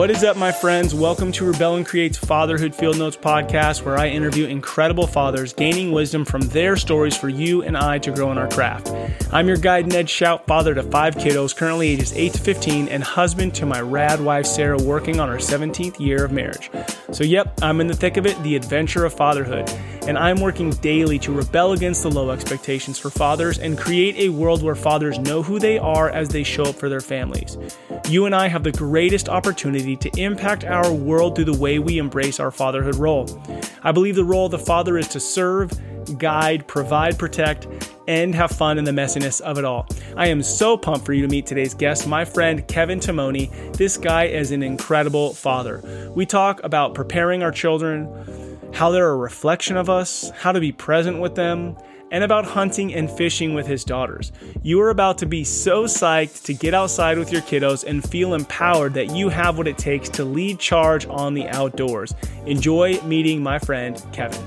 What is up, my friends? Welcome to Rebel and Create's Fatherhood Field Notes podcast, where I interview incredible fathers gaining wisdom from their stories for you and I to grow in our craft. I'm your guide, Ned Schaut, father to five kiddos, currently ages 8 to 15, and husband to my rad wife, Sarah, working on our 17th year of marriage. So, yep, I'm in the thick of it, the adventure of fatherhood. And I'm working daily to rebel against the low expectations for fathers and create a world where fathers know who they are as they show up for their families. You and I have the greatest opportunity to impact our world through the way we embrace our fatherhood role. I believe the role of the father is to serve, guide, provide, protect, and have fun in the messiness of it all. I am so pumped for you to meet today's guest, my friend Kevin Timone. This guy is an incredible father. We talk about preparing our children, how they're a reflection of us, how to be present with them, and about hunting and fishing with his daughters. You are about to be so psyched to get outside with your kiddos and feel empowered that you have what it takes to lead charge on the outdoors. Enjoy meeting my friend Kevin.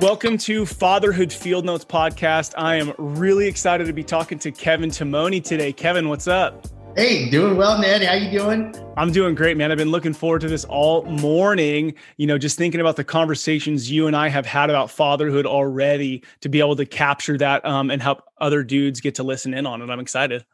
Welcome to Fatherhood Field Notes podcast. I am really excited to be talking to Kevin Timone today. Kevin, what's up? Hey, doing well, Ned. How you doing? I'm doing great, man. I've been looking forward to this all morning. You know, just thinking about the conversations you and I have had about fatherhood already to be able to capture that um, and help other dudes get to listen in on it. I'm excited.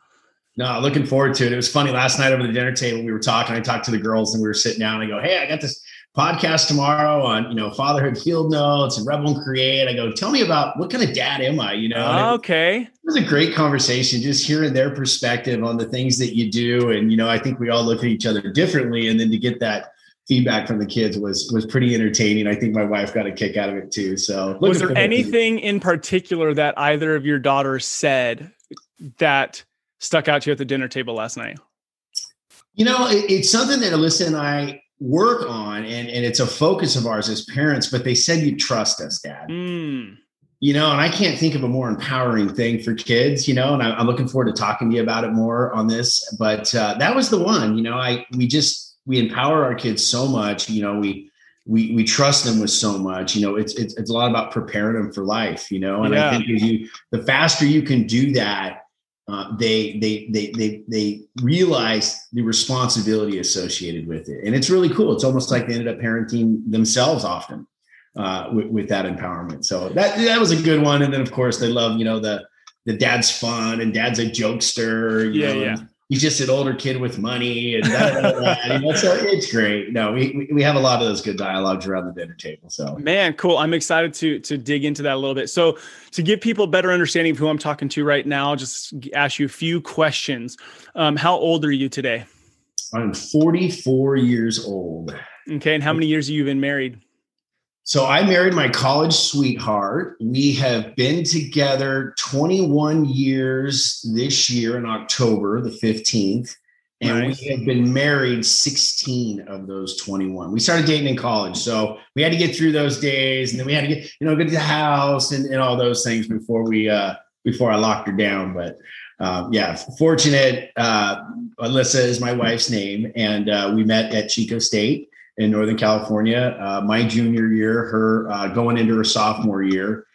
No, looking forward to it. It was funny last night over the dinner table. We were talking. I talked to the girls, and we were sitting down. And I go, "Hey, I got this podcast tomorrow on you know fatherhood field notes and rebel and create. I go tell me about what kind of dad am i? You know okay it was a great conversation just hearing their perspective on the things that you do. And you know i think we all look at each other differently. And then to get that feedback from the kids was was pretty entertaining. I think my wife got a kick out of it too. So was there anything in particular that either of your daughters said that stuck out to you at the dinner table last night? You know it, it's something that alyssa and i work on and, and it's a focus of ours as parents but they said you trust us dad mm. you know and i can't think of a more empowering thing for kids you know and I, am looking forward to talking to you about it more on this but uh, that was the one you know i we just we empower our kids so much you know we we we trust them with so much you know it's it's, it's a lot about preparing them for life you know and yeah. i think if you the faster you can do that uh, they, they they they they realize the responsibility associated with it, and it's really cool. It's almost like they ended up parenting themselves often uh, with, with that empowerment. So that that was a good one. And then of course they love you know the the dad's fun and dad's a jokester. yeah, know, yeah he's just an older kid with money and that, you know, so it's great. No, we, we have a lot of those good dialogues around the dinner table. So man, cool. I'm excited to to dig into that a little bit. So to give people a better understanding of who I'm talking to right now, I'll just ask you a few questions. Um, how old are you today? I'm 44 years old. Okay, and how many years have you been married? So I married my college sweetheart. We have been together 21 years this year in October, the 15th. And nice. we have been married 16 of those 21. We started dating in college. So we had to get through those days and then we had to get, you know, get to the house and, and all those things before we uh before I locked her down. But um, yeah, fortunate. Uh, Alyssa is my wife's name, and uh, we met at Chico State in Northern California. Uh, my junior year, her uh, going into her sophomore year,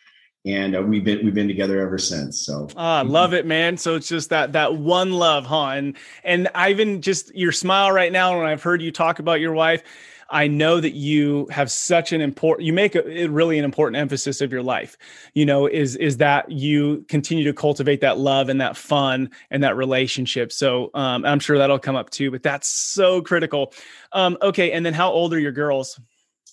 and uh, we've been we've been together ever since. So I love it, man. So it's just that that one love, huh? And and Ivan, just your smile right now when I've heard you talk about your wife I know that you have such an important you make a, really an important emphasis of your life. You know, is is that you continue to cultivate that love and that fun and that relationship. So um, I'm sure that'll come up too, but that's so critical. Um, okay, and then how old are your girls?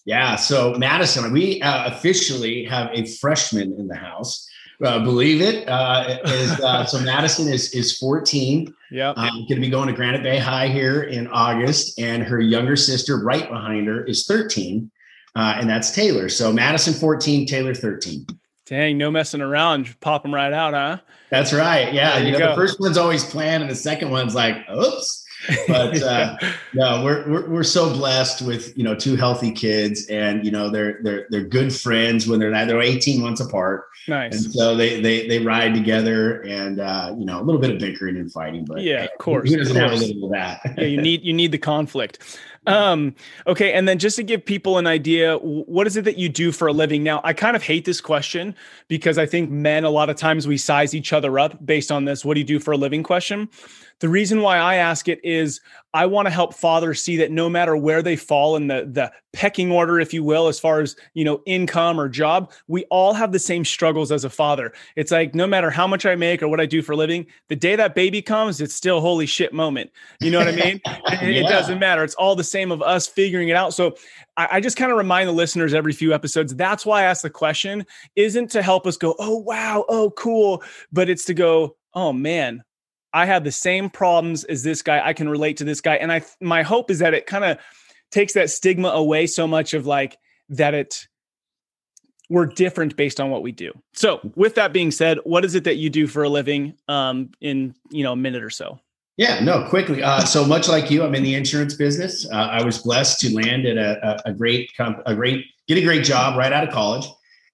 Yeah, so Madison, we uh, officially have a freshman in the house uh, believe it. Uh, is, uh, so Madison is is 14. Yeah, uh, going to be going to Granite Bay High here in August, and her younger sister right behind her is 13, uh, and that's Taylor. So Madison 14, Taylor 13. Dang, no messing around. Pop them right out, huh? That's right. Yeah, you, you, know go. the first one's always planned, and the second one's like, oops. But uh, no, we're, we're we're so blessed with you know two healthy kids, and you know they're they're they're good friends when they're not they're 18 months apart Nice. And so they they they ride together, and uh, you know a little bit of bickering and fighting, but yeah, of course. Who doesn't have a little of that? yeah, you need you need the conflict. Um, okay. And then just to give people an idea, what is it that you do for a living? Now, I kind of hate this question because I think men, a lot of times we size each other up based on this, what do you do for a living question? The reason why I ask it is I want to help fathers see that no matter where they fall in the the pecking order, if you will, as far as you know, income or job, we all have the same struggles as a father. It's like no matter how much I make or what I do for a living, the day that baby comes, it's still holy shit moment. You know what I mean? yeah. it, doesn't matter. It's all the same of us figuring it out. So I, I just kind of remind the listeners every few episodes. That's why I ask the question isn't to help us go, oh wow, oh cool, but it's to go, oh man, I have the same problems as this guy. I can relate to this guy. And I my hope is that it kind of takes that stigma away so much of like that it we're different based on what we do. So, with that being said, what is it that you do for a living um in, you know, a minute or so? Yeah, no, quickly. Uh, so much like you, I'm in the insurance business. Uh, I was blessed to land at a, a, a great, comp- a great, get a great job right out of college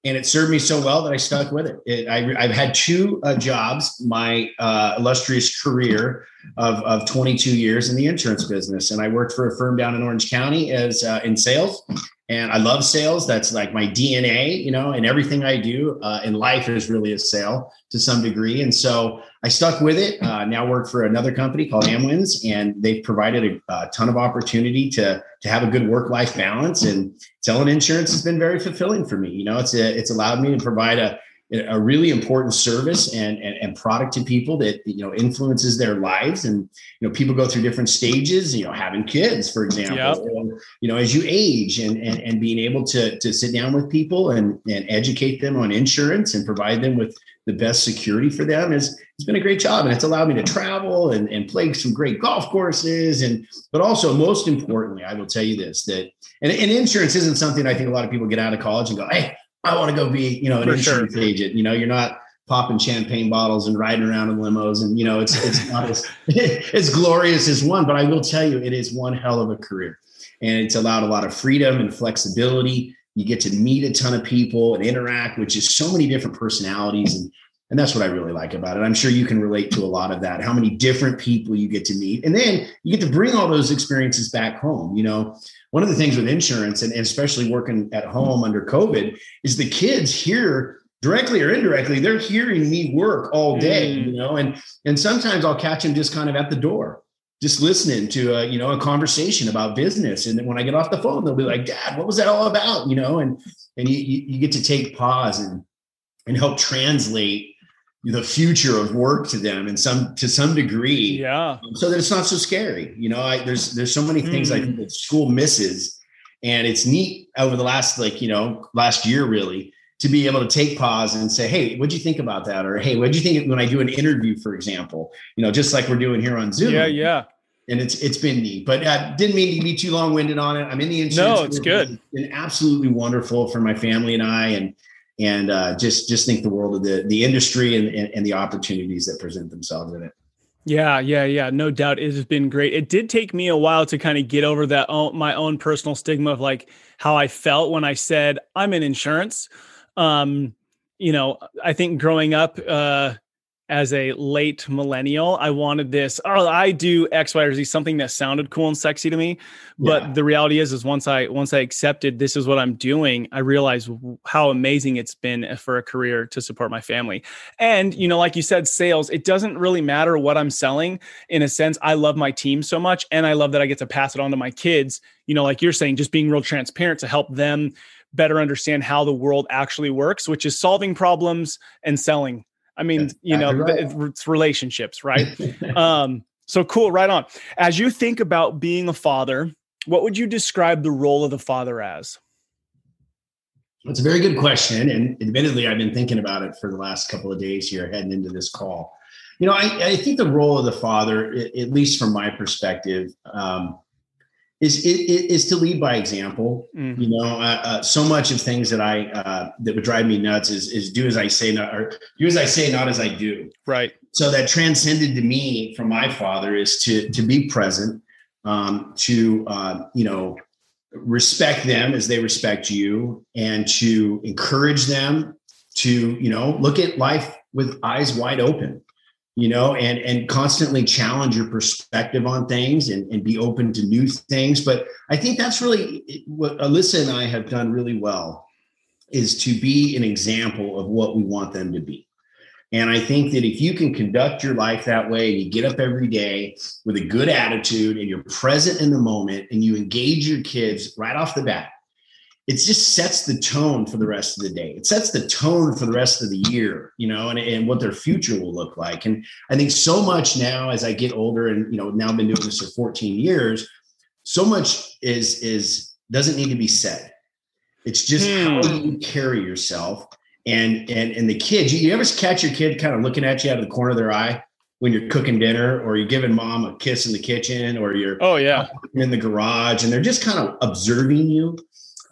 and it served me so well that I stuck with it. it I, have had two uh, jobs, my uh, illustrious career of, of 22 years in the insurance business, and I worked for a firm down in Orange County as uh, in sales. And I love sales. That's like my DNA, you know, and everything I do uh, in life is really a sale to some degree. And so I stuck with it. Uh, now work for another company called Amwins, and they've provided a, a ton of opportunity to to have a good work life balance. And selling insurance has been very fulfilling for me. You know, it's a, it's allowed me to provide a a really important service and, and, and product to people that you know influences their lives and you know people go through different stages you know having kids for example yep. or, you know as you age and, and and being able to to sit down with people and and educate them on insurance and provide them with the best security for them is it's been a great job and it's allowed me to travel and, and play some great golf courses and but also most importantly i will tell you this that and, and insurance isn't something i think a lot of people get out of college and go hey I want to go be, you know, an For insurance sure. agent. You know, you're not popping champagne bottles and riding around in limos, and you know, it's it's not as as glorious as one. But I will tell you, it is one hell of a career, and it's allowed a lot of freedom and flexibility. You get to meet a ton of people and interact with just so many different personalities and and that's what I really like about it. I'm sure you can relate to a lot of that. How many different people you get to meet, and then you get to bring all those experiences back home. You know, one of the things with insurance, and especially working at home under COVID, is the kids here directly or indirectly they're hearing me work all day. Mm. You know, and and sometimes I'll catch them just kind of at the door just listening to a you know a conversation about business. And then when i get off the phone they'll be like dad what was that all about? You know and and you you get to take pause and and help translate the future of work to them and some to some degree. Yeah. So that it's not so scary. You know I, there's there's so many things mm. i think that school misses. And it's neat over the last like you know last year really to be able to take pause and say hey what'd you think about that? Or hey what'd you think when i do an interview for example? You know just like we're doing here on zoom. Yeah yeah and it's it's been neat but i didn't mean to be too long-winded on it i'm in the insurance no it's good it's been absolutely wonderful for my family and i and and uh, just just think the world of the the industry and, and, and the opportunities that present themselves in it. Yeah, yeah, yeah. No doubt, it has been great. It did take me a while to kind of get over that own, my own personal stigma of like how I felt when I said I'm in insurance. Um, you know, I think growing up, uh, as a late millennial. I wanted this, oh, I do X, Y, or Z, something that sounded cool and sexy to me. But yeah. the reality is, is once I once I accepted this is what I'm doing, I realized how amazing it's been eh, for a career to support my family. And you know, like you said, sales, it doesn't really matter what I'm selling. In a sense, I love my team so much, and I love that I get to pass it on to my kids. You know, like you're saying, just being real transparent to help them better understand how the world actually works, which is solving problems and selling I mean, That's you know, right. it's relationships, right? um, so cool, right on. As you think about being a father, what would you describe the role of the father as? It's a very good question. And admittedly, I've been thinking about it for the last couple of days here heading into this call. You know, I, I think the role of the father, at least from my perspective, um, is, is to lead by example. Mm-hmm. You know, uh, uh, so much of things that I uh, that would drive me nuts is is do as I say, not or do as I say, not as I do. Right. So that transcended to me from my father is to to be present, um, to uh, you know respect them as they respect you, and to encourage them to you know look at life with eyes wide open you know, and and constantly challenge your perspective on things and, and be open to new things. But I think that's really what Alyssa and I have done really well is to be an example of what we want them to be. And I think that if you can conduct your life that way, and you get up every day with a good attitude and you're present in the moment and you engage your kids right off the bat, it just sets the tone for the rest of the day. It sets the tone for the rest of the year, you know, and, and what their future will look like. And I think so much now as I get older and, you know, now I've been doing this for 14 years, so much is, is, doesn't need to be said. It's just hmm. how you carry yourself. And, and, and the kids, you, you ever catch your kid kind of looking at you out of the corner of their eye when you're cooking dinner or you're giving mom a kiss in the kitchen or you're, oh yeah, in the garage and they're just kind of observing you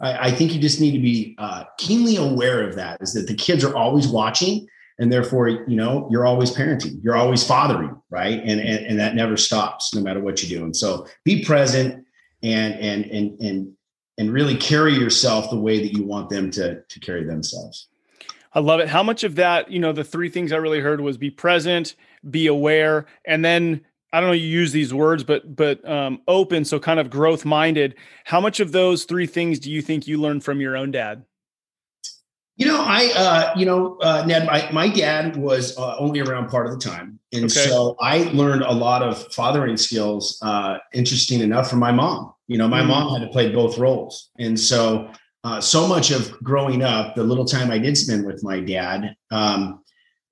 I, I think you just need to be uh, keenly aware of that. Is that the kids are always watching, and therefore, you know, you're always parenting, you're always fathering, right? And and, and that never stops, no matter what you do. And so, be present and and and and and really carry yourself the way that you want them to to carry themselves. I love it. How much of that, you know, the three things I really heard was be present, be aware, and then I don't know you use these words, but but um, open, so kind of growth minded. How much of those three things do you think you learned from your own dad? You know, I uh, you know, uh, Ned, my, my dad was uh, only around part of the time, and okay. so I learned a lot of fathering skills. Uh, interesting enough, from my mom. You know, my mm mom had to play both roles, and so uh, so much of growing up, the little time I did spend with my dad um,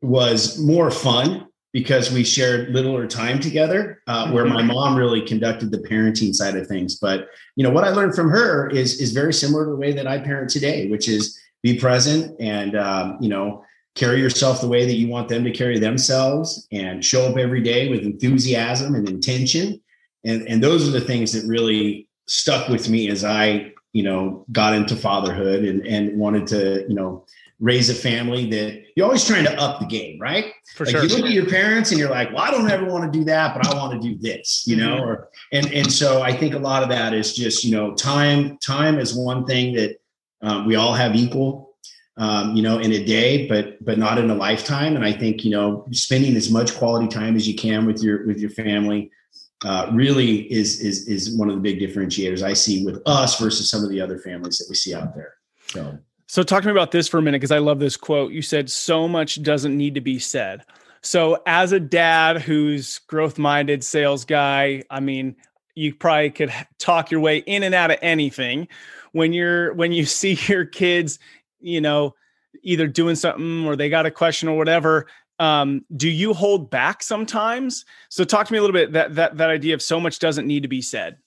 was more fun because we shared little or time together uh, where my mm-hmm. mom really conducted the parenting side of things but you know what i learned from her is is very similar to the way that i parent today which is be present and um, you know carry yourself the way that you want them to carry themselves and show up every day with enthusiasm and intention and and those are the things that really stuck with me as i you know got into fatherhood and and wanted to you know raise a family that you're always trying to up the game, right? For like sure. You look at your parents and you're like, well, I don't ever want to do that, but I want to do this, you know, mm-hmm. or and and so I think a lot of that is just, you know, time, time is one thing that um, we all have equal, um, you know, in a day, but but not in a lifetime. And I think, you know, spending as much quality time as you can with your with your family. Uh, really is is is one of the big differentiators I see with us versus some of the other families that we see out there. So so, talk to me about this for a minute because I love this quote. You said, So much doesn't need to be said. So, as a dad who's growth minded sales guy, I mean, you probably could talk your way in and out of anything. When you're when you see your kids, you know, either doing something or they got a question or whatever, um, do you hold back sometimes? So, talk to me a little bit that that that idea of so much doesn't need to be said.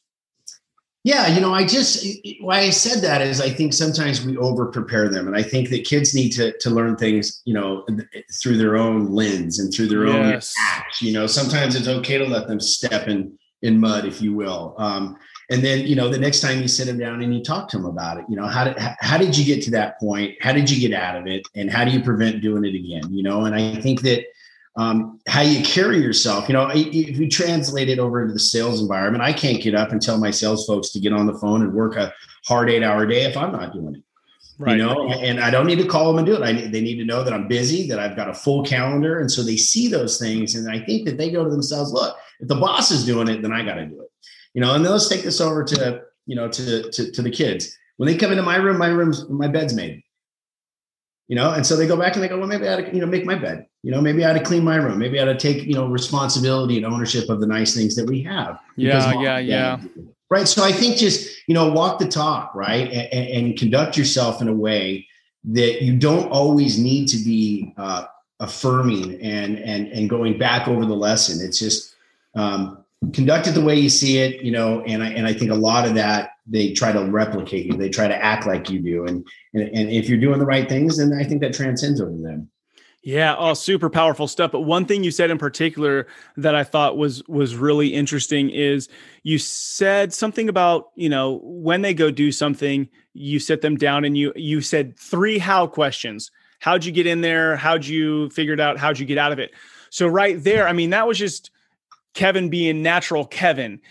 Yeah, you know, I just why I said that is I think sometimes we over prepare them, and I think that kids need to to learn things, you know, through their own lens and through their yes. own acts. You know, sometimes it's okay to let them step in in mud, if you will. Um, and then you know, the next time you sit them down and you talk to them about it, you know, how did how did you get to that point? How did you get out of it? And how do you prevent doing it again? You know, and I think that um, how you carry yourself. You know, if you translate it over into the sales environment, I can't get up and tell my sales folks to get on the phone and work a hard eight hour day if I'm not doing it. Right. You know, and I don't need to call them and do it. I need, they need to know that I'm busy, that I've got a full calendar. And so they see those things. And I think that they go to themselves, look, if the boss is doing it, then I got to do it. You know, and then let's take this over to, you know, to, to, to the kids. When they come into my room, my room's, my bed's made you know and so they go back and they go well maybe i ought to you know make my bed you know maybe i ought to clean my room maybe i ought to take you know responsibility and ownership of the nice things that we have yeah yeah yeah right so i think just you know walk the talk right and, and, conduct yourself in a way that you don't always need to be uh, affirming and and and going back over the lesson it's just um, conduct it the way you see it you know and i and i think a lot of that they try to replicate you. They try to act like you do. And, and, and if you're doing the right things, then I think that transcends over them. Yeah, all super powerful stuff. But one thing you said in particular that I thought was was really interesting is you said something about, you know, when they go do something, you sit them down and you you said three how questions. How'd you get in there? How'd you figure it out? How'd you get out of it? So right there, I mean, that was just Kevin being natural Kevin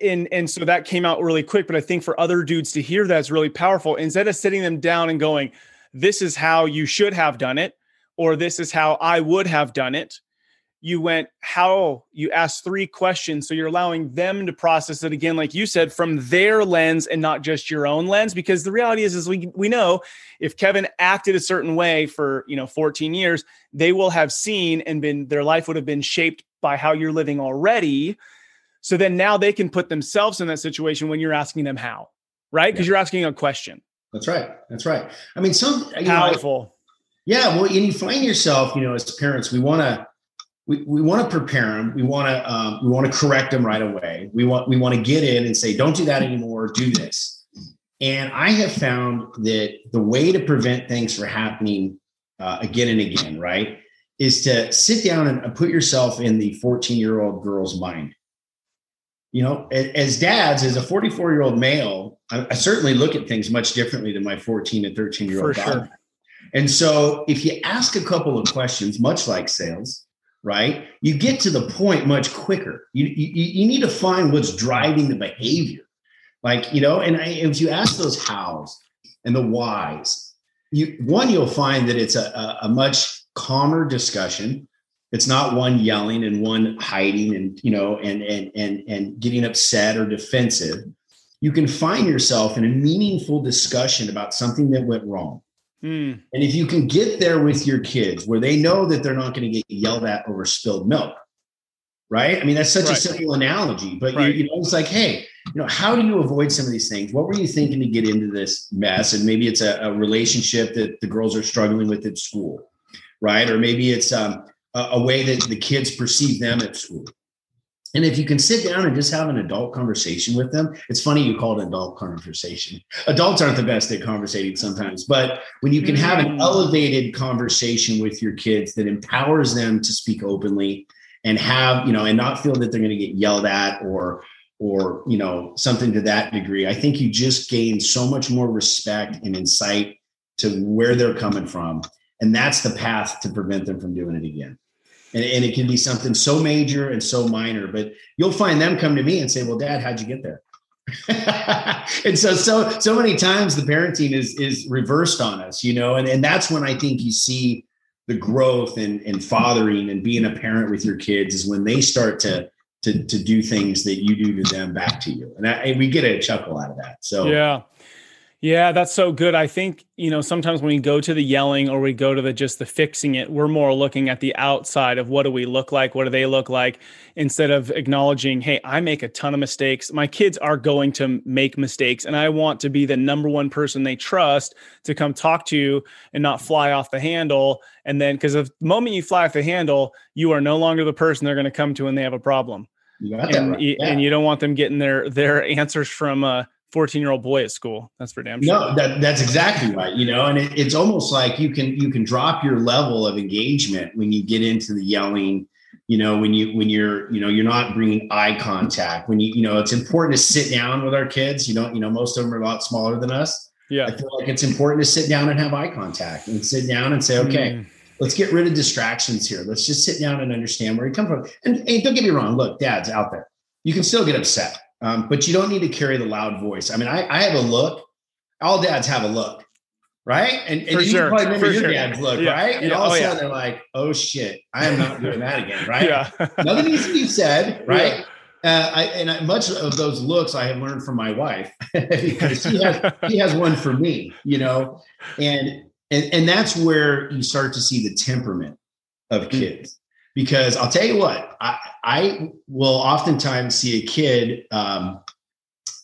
and and so that came out really quick but i think for other dudes to hear that's really powerful instead of sitting them down and going this is how you should have done it or this is how i would have done it you went how? You asked three questions so you're allowing them to process it again like you said from their lens and not just your own lens because the reality is is we we know if Kevin acted a certain way for you know 14 years they will have seen and been their life would have been shaped by how you're living already. So then now they can put themselves in that situation when you're asking them how right? Because yeah. you're asking a question. That's right. That's right. I mean some powerful know, yeah well and you find yourself you know as parents we want to we, we want to prepare them. We want to um, we want to correct them right away. We want we want to get in and say, don't do that anymore. Do this. And I have found that the way to prevent things from happening uh, again and again, right, is to sit down and put yourself in the 14 year old girl's mind. You know, as dads, as a 44 year old male, I, I, certainly look at things much differently than my 14 and 13 year old. For sure. And so, if you ask a couple of questions, much like sales, right? You get to the point much quicker. You, you, you need to find what's driving the behavior. Like, you know, and I, if you ask those hows and the whys, you one, you'll find that it's a, a, a much calmer discussion. It's not one yelling and one hiding and, you know, and, and, and, and getting upset or defensive. You can find yourself in a meaningful discussion about something that went wrong Mm. And if you can get there with your kids where they know that they're not going to get yelled at over spilled milk, right? I mean, that's such right. a simple analogy, but right. you, you, know, it's like, hey, you know, how do you avoid some of these things? What were you thinking to get into this mess? And maybe it's a, a relationship that the girls are struggling with at school, right? Or maybe it's um, a, a way that the kids perceive them at school. And if you can sit down and just have an adult conversation with them, it's funny you call it adult conversation. Adults aren't the best at conversating sometimes, but when you can have an mm. elevated conversation with your kids that empowers them to speak openly and have, you know, and not feel that they're going to get yelled at or, or, you know, something to that degree, I think you just gain so much more respect and insight to where they're coming from. And that's the path to prevent them from doing it again and, and it can be something so major and so minor but you'll find them come to me and say well dad how'd you get there? And so so so many times the parenting is is reversed on us you know and, and that's when i think you see the growth and, and fathering and being a parent with your kids is when they start to to to do things that you do to them back to you. And, I, and we get a chuckle out of that. So yeah yeah, that's so good. I think, you know, sometimes when we go to the yelling or we go to the just the fixing it, we're more looking at the outside of what do we look like? What do they look like? Instead of acknowledging, hey, I make a ton of mistakes. My kids are going to make mistakes. And I want to be the number one person they trust to come talk to you and not fly off the handle. And then, because the moment you fly off the handle, you are no longer the person they're going to come to when they have a problem. and, right. yeah. and you don't want them getting their their answers from uh, 14 year old boy at school. That's for damn sure. No, that, that's exactly right. You know, and it, it's almost like you can, you can drop your level of engagement when you get into the yelling, you know, when you, when you're, you know, you're not bringing eye contact when you, you know, it's important to sit down with our kids. You don't, you know, most of them are a lot smaller than us. Yeah. I feel like it's important to sit down and have eye contact and sit down and say, okay, mm. let's get rid of distractions here. Let's just sit down and understand where you come from. And, and don't get me wrong. Look, dad's out there. You can still get upset um, but you don't need to carry the loud voice. I mean, I, I have a look. All dads have a look, right? And, and you sure. probably remember For your sure. dad's look, yeah. right? And yeah. all of a oh, sudden yeah. they're like, "Oh shit, I am not doing that again," right? yeah. Nothing needs to be said, right? Uh, I, and I, much of those looks I have learned from my wife because she has she has one for me, you know, and and and that's where you start to see the temperament of mm. kids because I'll tell you what, I, I will oftentimes see a kid um,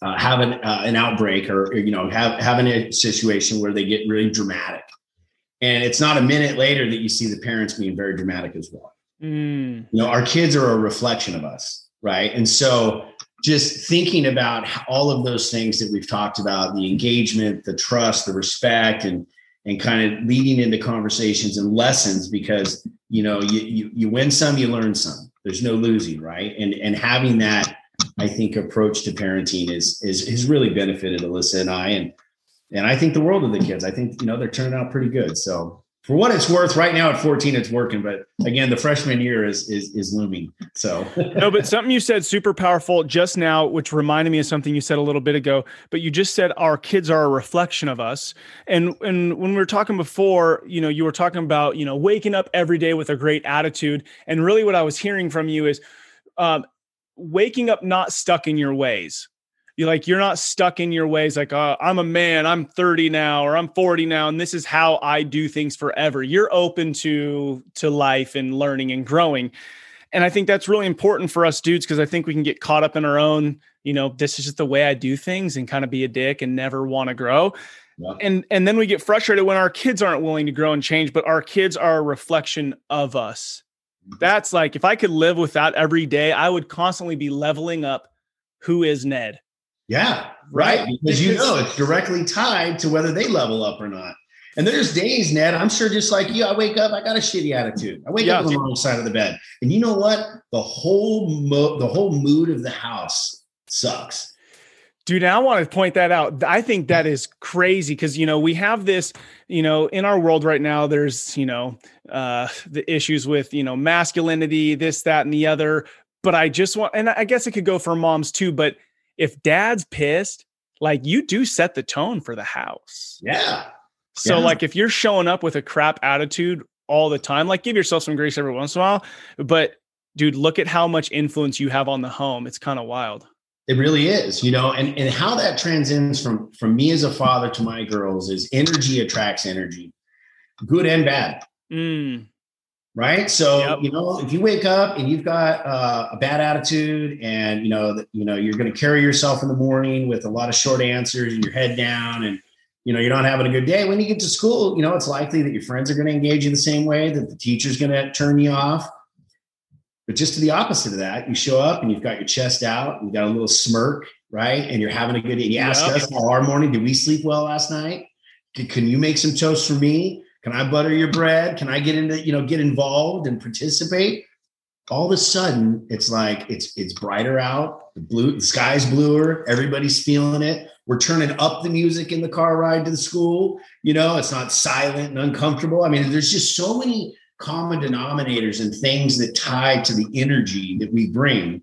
uh, have an, uh, an outbreak or, you know, have, having a situation where they get really dramatic. And it's not a minute later that you see the parents being very dramatic as well. Mm. You know, our kids are a reflection of us, right? And so just thinking about all of those things that we've talked about the engagement, the trust, the respect, and and kind of leading into conversations and lessons because you know you, you you win some you learn some. There's no losing right? And and having that i think approach to parenting is is has really benefited alyssa and i and and i think the world of the kids. I think you know they're turning out pretty good. So for what it's worth, right now at 14, it's working. But again, the freshman year is is is looming. So no, but something you said super powerful just now, which reminded me of something you said a little bit ago. But you just said our kids are a reflection of us. And and when we were talking before, you know, you were talking about you know waking up every day with a great attitude. And really, what I was hearing from you is um, waking up not stuck in your ways you like you're not stuck in your ways like uh, i'm a man i'm 30 now or i'm 40 now and this is how i do things forever. You're open to to life and learning and growing. And i think that's really important for us dudes because i think we can get caught up in our own you know this is just the way i do things and kind of be a dick and never want to grow. Yeah. and and then we get frustrated when our kids aren't willing to grow and change but our kids are a reflection of us. Mm-hmm. that's like if i could live with that every day i would constantly be leveling up who is ned yeah, right. Because you know it's directly tied to whether they level up or not. And there's days, Ned, I'm sure just like you, I wake up, I got a shitty attitude. I wake yeah. up on the wrong side of the bed. And you know what? The whole mo- the whole mood of the house sucks. Dude, I want to point that out. I think that is crazy because you know we have this, you know, in our world right now. There's you know uh, the issues with you know masculinity, this, that, and the other. But I just want, and I guess it could go for moms too. But if dad's pissed, like you do set the tone for the house. Yeah. So yeah. like if you're showing up with a crap attitude all the time, like give yourself some grace every once in a while. But dude, look at how much influence you have on the home. It's kind of wild. It really is, you know, and, and how that transcends from from me as a father to my girls is energy attracts energy, good and bad. Mm right? So yep. you know if you wake up and you've got uh, a bad attitude and you know that you know you're going to carry yourself in the morning with a lot of short answers and your head down and you know you're not having a good day when you get to school you know it's likely that your friends are going to engage you the same way that the teacher's going to turn you off. But just to the opposite of that you show up and you've got your chest out you got a little smirk right? And you're having a good day you ask us how our morning? Did we sleep well last night? Can you make some toast for me can I butter your bread? Can I get into, you know, get involved and participate? All of a sudden, it's like it's it's brighter out. The blue, the sky's bluer. Everybody's feeling it. We're turning up the music in the car ride to the school. You know, it's not silent and uncomfortable. I mean, there's just so many common denominators and things that tie to the energy that we bring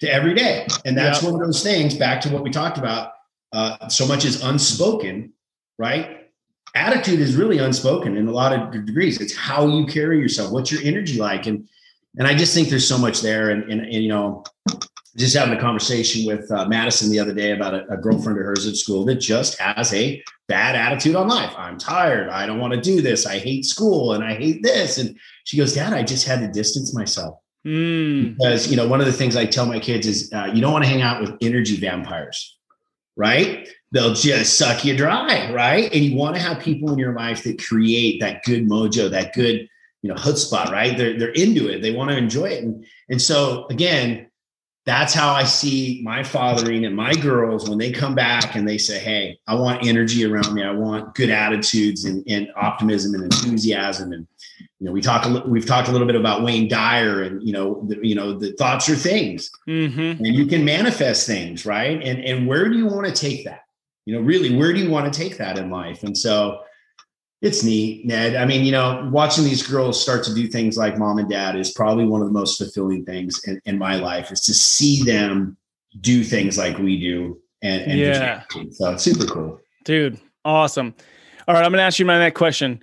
to every day. And that's yeah. one of those things, back to what we talked about, uh, so much is unspoken, right? Attitude is really unspoken in a lot of degrees. It's how you carry yourself. What's your energy like? And and I just think there's so much there. And and, and you know, just having a conversation with uh, Madison the other day about a, a, girlfriend of hers at school that just has a bad attitude on life. I'm tired. I don't want to do this. I hate school and I hate this. And she goes, Dad, I just had to distance myself. Mm. Because you know, one of the things I tell my kids is uh, you don't want to hang out with energy vampires, right? They'll just suck you dry, right? And you want to have people in your life that create that good mojo, that good, you know, chutzpah, right? They're they're into it. They want to enjoy it. And and so again, that's how I see my fathering and my girls when they come back and they say, Hey, I want energy around me. I want good attitudes and, and optimism and enthusiasm. And, you know, we talk, we've talked a little bit about Wayne Dyer and, you know, the, you know, the thoughts are things mm-hmm. and you can manifest things. Right. And, and where do you want to take that? You know, really, where do you want to take that in life? And so it's neat, Ned. I mean, you know, watching these girls start to do things like mom and dad is probably one of the most fulfilling things in, in my life is to see them do things like we do. And, and yeah, so it's super cool. Dude, awesome. All right, I'm going to ask you my next question.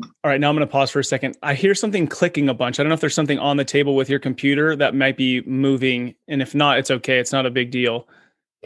All right, now I'm going to pause for a second. I hear something clicking a bunch. I don't know if there's something on the table with your computer that might be moving. And if not, it's okay. It's not a big deal.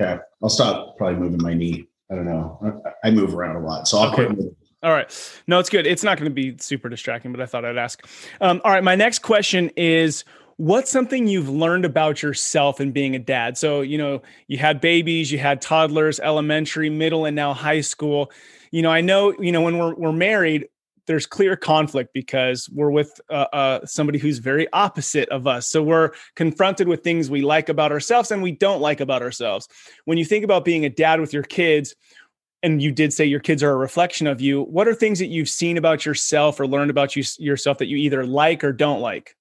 Okay. I'll stop probably moving my knee. I don't know. I, move around a lot. So I'll okay. quit. All right. No, it's good. It's not going to be super distracting, but I thought I'd ask. Um, all right. My next question is what's something you've learned about yourself and being a dad? So, you know, you had babies, you had toddlers, elementary, middle, and now high school. You know, I know, you know, when we're, we're married, there's clear conflict because we're with uh, uh, somebody who's very opposite of us. So we're confronted with things we like about ourselves and we don't like about ourselves. When you think about being a dad with your kids, and you did say your kids are a reflection of you, what are things that you've seen about yourself or learned about you, yourself that you either like or don't like?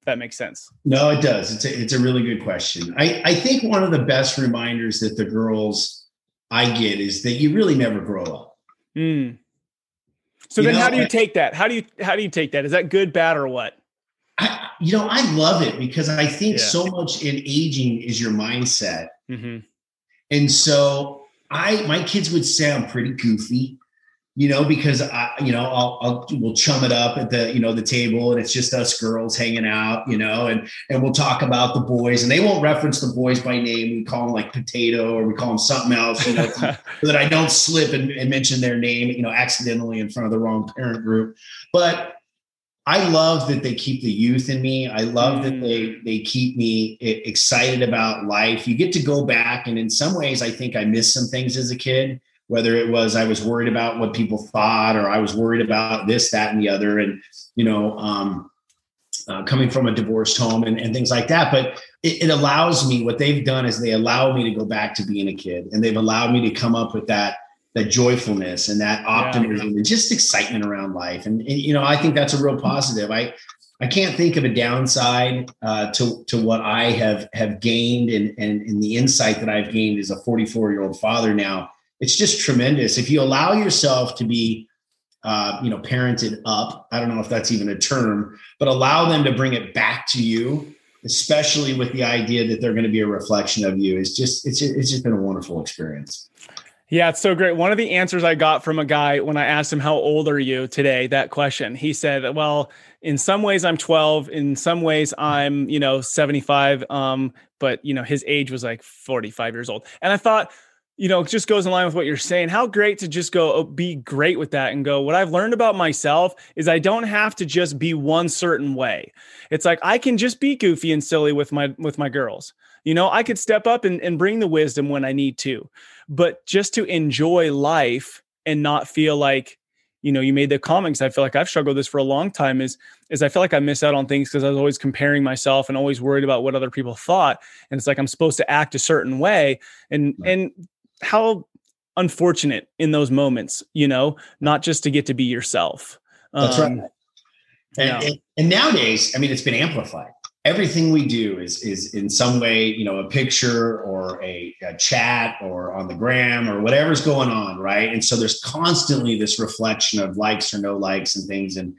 If that makes sense. No, it does. It's a, it's a really good question. I, I think one of the best reminders that the girls I get is that you really never grow up. Mm So you then know, how do you take that? How do you how do you take that? Is that good, bad, or what? I, you know, I love it because I think yeah. so much in aging is your mindset. Mm-hmm. And so I my kids would say I'm pretty goofy you know, because I, you know, I'll, I'll, we'll chum it up at the, you know, the table and it's just us girls hanging out, you know, and, and we'll talk about the boys and they won't reference the boys by name. We call them like potato or we call them something else, you know, so that I don't slip and, and mention their name, you know, accidentally in front of the wrong parent group. But I love that they keep the youth in me. I love that they mm. they keep me excited about life. You get to go back, and in some ways, I think I missed some things as a kid whether it was I was worried about what people thought or I was worried about this, that, and the other. And, you know, um, uh, coming from a divorced home and, and things like that. But it, it, allows me, what they've done is they allow me to go back to being a kid and they've allowed me to come up with that, that joyfulness and that optimism yeah. and just excitement around life. And, and, you know, I think that's a real positive. I, I can't think of a downside uh, to to what I have have gained and, and and the insight that I've gained as a 44 year old father now it's just tremendous. If you allow yourself to be, uh, you know, parented up, I don't know if that's even a term, but allow them to bring it back to you, especially with the idea that they're going to be a reflection of you. It's just, it's, it's just been a wonderful experience. Yeah, it's so great. One of the answers I got from a guy when I asked him, How old are you today? That question, he said, Well, in some ways I'm 12, in some ways I'm, you know, 75. Um, but you know, his age was like 45 years old. And I thought, you know, it just goes in line with what you're saying. How great to just go oh, be great with that and go, what I've learned about myself is I don't have to just be one certain way. It's like I can just be goofy and silly with my with my girls. You know, I could step up and, and bring the wisdom when I need to. But just to enjoy life and not feel like, you know, you made the comments. I feel like I've struggled with this for a long time is is I feel like I miss out on things because I was always comparing myself and always worried about what other people thought. And it's like I'm supposed to act a certain way. And right. and how unfortunate in those moments, you know, not just to get to be yourself. That's um, right. And, and, and, nowadays, I mean, it's been amplified. Everything we do is is in some way, you know, a picture or a, a chat or on the gram or whatever's going on, right? And so there's constantly this reflection of likes or no likes and things. And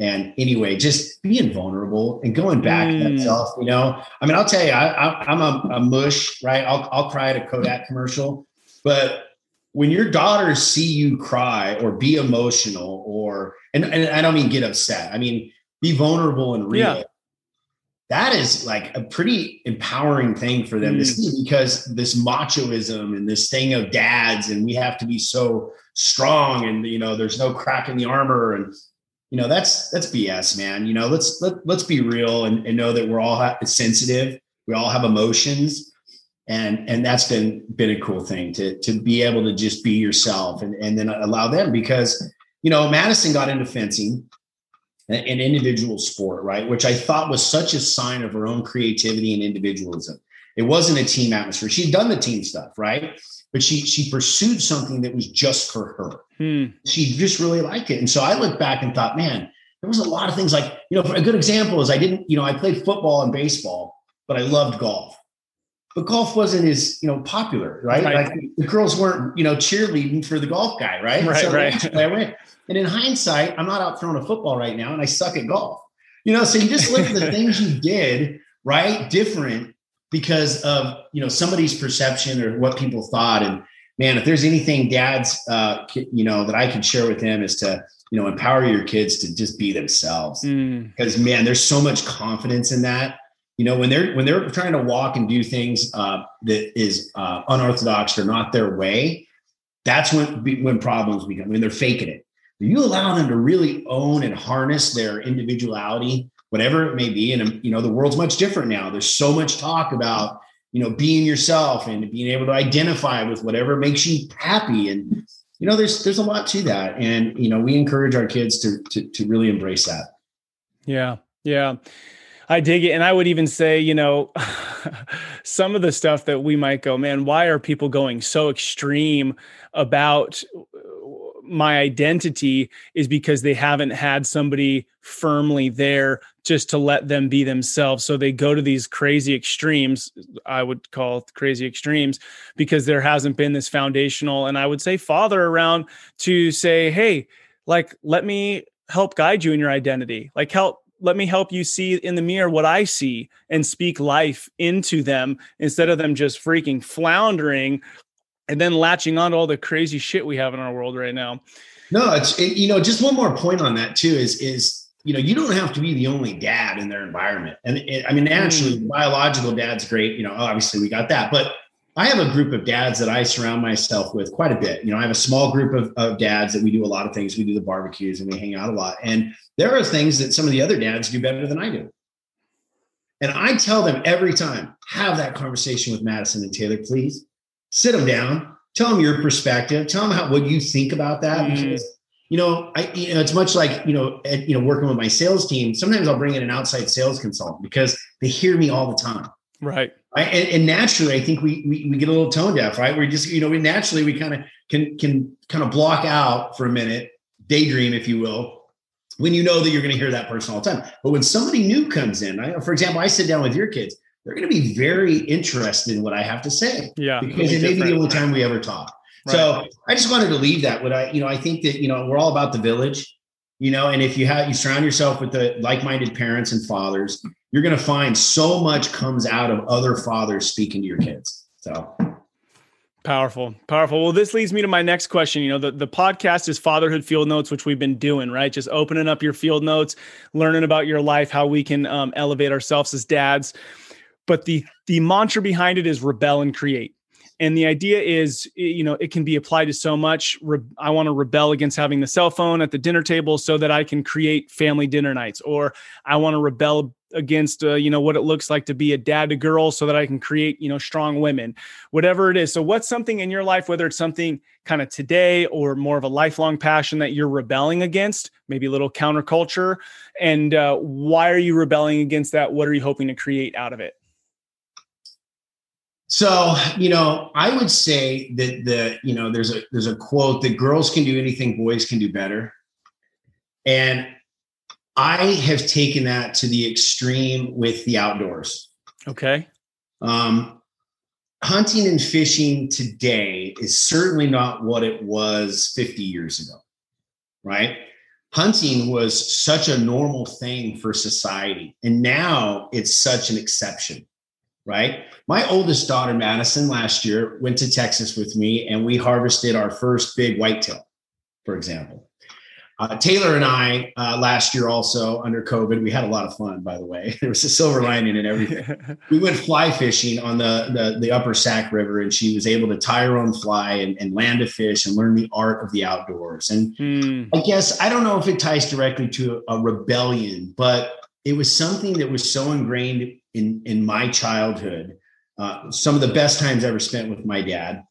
and anyway, just being vulnerable and going back mm. to that self, you know. I mean, I'll tell you, I, am a, a mush, right? I'll I'll cry at a Kodak commercial but when your daughters see you cry or be emotional or and, and I don't mean get upset, I mean be vulnerable and real. Yeah. That is like a pretty empowering thing for them mm. to see because this machoism and this thing of dads and we have to be so strong and you know there's no crack in the armor and you know that's that's BS, man. You know let's let, let's be real and, and know that we're all sensitive. We all have emotions and and that's been been a cool thing to to be able to just be yourself and and then allow them because you know Madison got into fencing an individual sport right which I thought was such a sign of her own creativity and individualism. It wasn't a team atmosphere. She'd done the team stuff right but she she pursued something that was just for her. Hmm. she just really liked it. And so I looked back and thought man there was a lot of things like you know a good example is I didn't you know I played football and baseball but I loved golf but golf wasn't as you know popular, right? right. Like the girls weren't you know cheerleading for the golf guy, right? Right, so right. I went. And in hindsight, I'm not out throwing a football right now, and I suck at golf. You know, so you just look at the things you did right different because of you know somebody's perception or what people thought. And man, if there's anything dads, uh, you know, that I can share with them is to you know empower your kids to just be themselves. Mm. Because man, there's so much confidence in that you know when they're when they're trying to walk and do things uh, that is uh, unorthodox or not their way that's when when problems become when they're faking it. You allow them to really own and harness their individuality whatever it may be and you know the world's much different now. There's so much talk about you know being yourself and being able to identify with whatever makes you happy and you know there's there's a lot to that and you know we encourage our kids to to, to really embrace that. Yeah yeah I dig it. And I would even say, you know, some of the stuff that we might go, man, why are people going so extreme about uh, my identity is because they haven't had somebody firmly there just to let them be themselves. So they go to these crazy extremes, I would call crazy extremes, because there hasn't been this foundational and I would say father around to say, hey, like let me help guide you in your identity like help let me help you see in the mirror what I see and speak life into them instead of them just freaking floundering and then latching on to all the crazy shit we have in our world right now. No, it's it, you know just one more point on that too is is you know you don't have to be the only dad in their environment, and it, I mean naturally mm. biological dad's great. You know, obviously we got that, but I have a group of dads that I surround myself with quite a bit. You know, I have a small group of, of dads that we do a lot of things. We do the barbecues and we hang out a lot. And there are things that some of the other dads do better than I do. And I tell them every time, have that conversation with Madison and Taylor, please. Sit them down, tell them your perspective, tell them how what you think about that. Mm. Because, you know, I you know, it's much like, you know, at, you know, working with my sales team. Sometimes I'll bring in an outside sales consultant because they hear me all the time. Right. Right? And, and, naturally, I think we, we, we get a little tone deaf, right? We're just you know we naturally we kind of can can kind of block out for a minute, daydream, if you will, when you know that you're going to hear that person all the time. But when somebody new comes in, I, for example, I sit down with your kids, they're going to be very interested in what I have to say. Yeah, because it may be the only time we ever talk. Right. So I just wanted to leave that. What I you know I think that you know we're all about the village you know and if you have you surround yourself with the like-minded parents and fathers you're going to find so much comes out of other fathers speaking to your kids. So. Powerful powerful. Well this leads me to my next question. You know the, the podcast is fatherhood field notes which we've been doing right? Just opening up your field notes learning about your life how we can um, elevate ourselves as dads. But the the mantra behind it is rebel and create and the idea is you know it can be applied to so much. I want to rebel against having the cell phone at the dinner table so that i can create family dinner nights. Or i want to rebel against uh, you know what it looks like to be a dad to girls so that i can create you know strong women whatever it is. So what's something in your life whether it's something kind of today or more of a lifelong passion that you're rebelling against maybe a little counterculture and uh, why are you rebelling against that? What are you hoping to create out of it so, you know, I would say that the, you know, there's a there's a quote that girls can do anything boys can do better. And I have taken that to the extreme with the outdoors. Okay. Um, hunting and fishing today is certainly not what it was 50 years ago, right? Hunting was such a normal thing for society, and now it's such an exception right? My oldest daughter, Madison, last year went to Texas with me and we harvested our first big whitetail, for example. Uh, Taylor and I uh, last year also under COVID, we had a lot of fun. By the way, there was a silver lining and everything. we went fly fishing on the, the, the Upper Sac River, and she was able to tie her own fly and, and land a fish and learn the art of the outdoors. And hmm. I guess I don't know if it ties directly to a rebellion, but it was something that was so ingrained in in my childhood. Uh, some of the best times I ever spent with my dad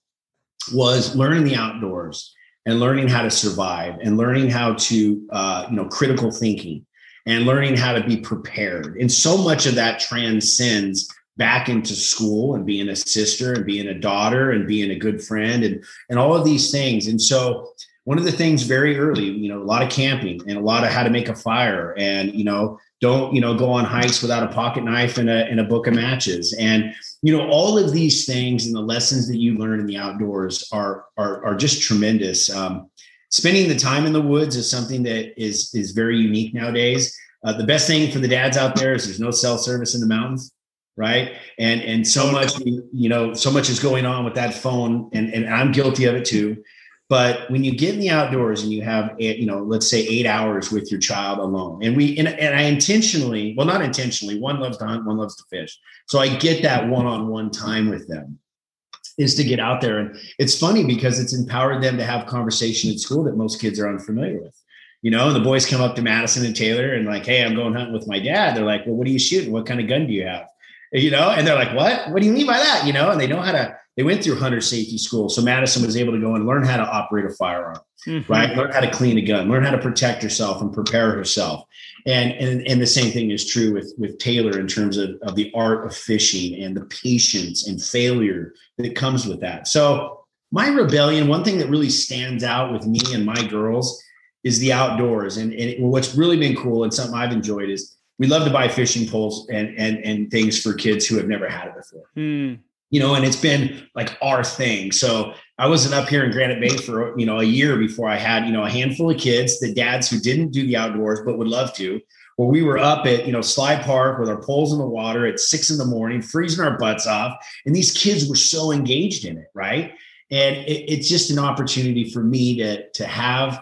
was learning the outdoors and learning how to survive and learning how to uh, you know critical thinking and learning how to be prepared and so much of that transcends back into school and being a sister and being a daughter and being a good friend and and all of these things and so one of the things very early you know a lot of camping and a lot of how to make a fire and you know don't you know go on hikes without a pocket knife and a, and a book of matches. And you know all of these things and the lessons that you learn in the outdoors are are, are just tremendous. Um, spending the time in the woods is something that is is very unique nowadays. Uh, the best thing for the dads out there is there's no cell service in the mountains right? And and so much you know so much is going on with that phone and and i'm guilty of it too but when you get in the outdoors and you have, you know, let's say eight hours with your child alone, and we and, and I intentionally, well, not intentionally, one loves to hunt, one loves to fish, so I get that one-on-one time with them is to get out there. And it's funny because it's empowered them to have conversation at school that most kids are unfamiliar with. You know, and the boys come up to Madison and Taylor and like, hey, I'm going hunting with my dad. They're like, well, what are you shooting? What kind of gun do you have? You know, and they're like, what? What do you mean by that? You know, and they know how to they went through hunter safety school. So Madison was able to go and learn how to operate a firearm, mm-hmm. right? Learn how to clean a gun, learn how to protect herself and prepare herself. And, and, and the same thing is true with, with Taylor in terms of, of the art of fishing and the patience and failure that comes with that. So my rebellion, one thing that really stands out with me and my girls is the outdoors. And, and it, what's really been cool and something I've enjoyed is we love to buy fishing poles and, and, and things for kids who have never had it before. Mm you know, and it's been like our thing. So I wasn't up here in Granite Bay for you know a year before I had you know a handful of kids, the dads who didn't do the outdoors but would love to. Where we were up at you know Slide Park with our poles in the water at six in the morning, freezing our butts off, and these kids were so engaged in it, right? And it, it's just an opportunity for me to to have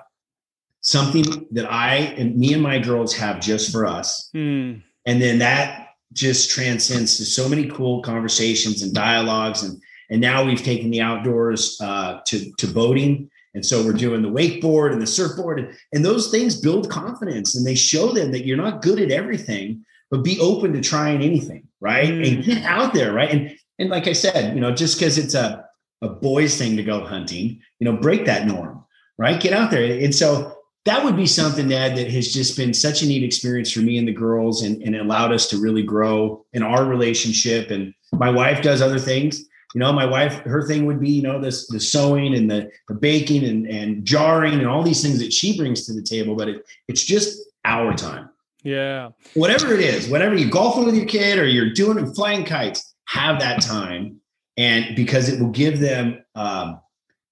something that I and me and my girls have just for us, mm. and then that just transcends to so many cool conversations and dialogues. And and now we've taken the outdoors uh, to to boating. And so we're doing the wakeboard and the surfboard. And, and those things build confidence and they show them that you're not good at everything but be open to trying anything right? Mm. and get out there right? And and like i said you know just because it's a a boys thing to go hunting you know break that norm right? Get out there. And so that would be something Ned, that has just been such a neat experience for me and the girls and, and allowed us to really grow in our relationship. And my wife does other things. You know, my wife, her thing would be, you know, this the sewing and the, the baking and, and jarring and all these things that she brings to the table, but it, it's just our time. Yeah. Whatever it is, whatever you're golfing with your kid or you're doing and flying kites, have that time. And because it will give them um,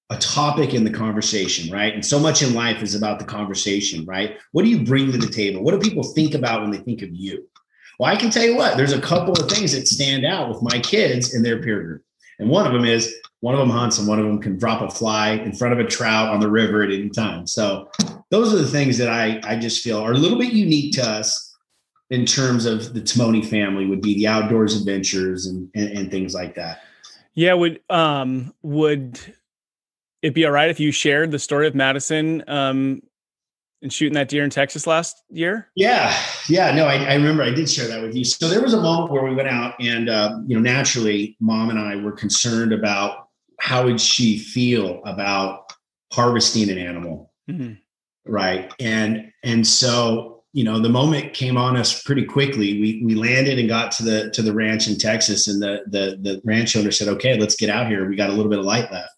a topic in the conversation, right? And so much in life is about the conversation, right? What do you bring to the table? What do people think about when they think of you? Well, I can tell you what, there's a couple of things that stand out with my kids in their peer group. And one of them is one of them hunts and one of them can drop a fly in front of a trout on the river at any time. So those are the things that I, I just feel are a little bit unique to us in terms of the Timone family would be the outdoors adventures and, and, and things like that. Yeah. Would, um, would, it'd be all right if you shared the story of Madison um, and shooting that deer in Texas last year? Yeah, yeah. No, I, I, remember I did share that with you. So there was a moment where we went out, and uh, you know, naturally, mom and I were concerned about how would she feel about harvesting an animal, mm-hmm. right? And and so you know, the moment came on us pretty quickly. We we landed and got to the to the ranch in Texas, and the the the ranch owner said, "Okay, let's get out here. We got a little bit of light left."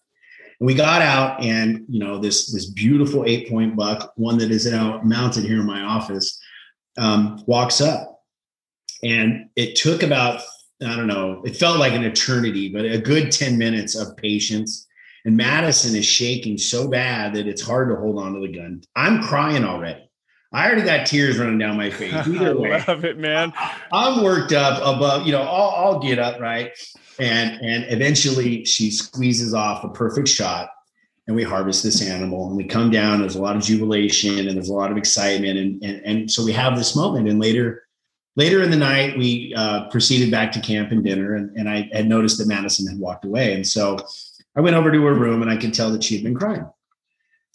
And we got out, and you know this this beautiful eight point buck, one that is now mounted here in my office, um, walks up, and it took about I don't know, it felt like an eternity, but a good ten minutes of patience. And Madison is shaking so bad that it's hard to hold on to the gun. I'm crying already. I already got tears running down my face. Either way, I love it, man. I'm worked up above, you know, I'll, I'll get up, right? And and eventually she squeezes off a perfect shot and we harvest this animal and we come down. There's a lot of jubilation and there's a lot of excitement and and, and so we have this moment. And later later in the night we uh, proceeded back to camp and dinner and, and i had noticed that madison had walked away. And so i went over to her room and i could tell that she had been crying.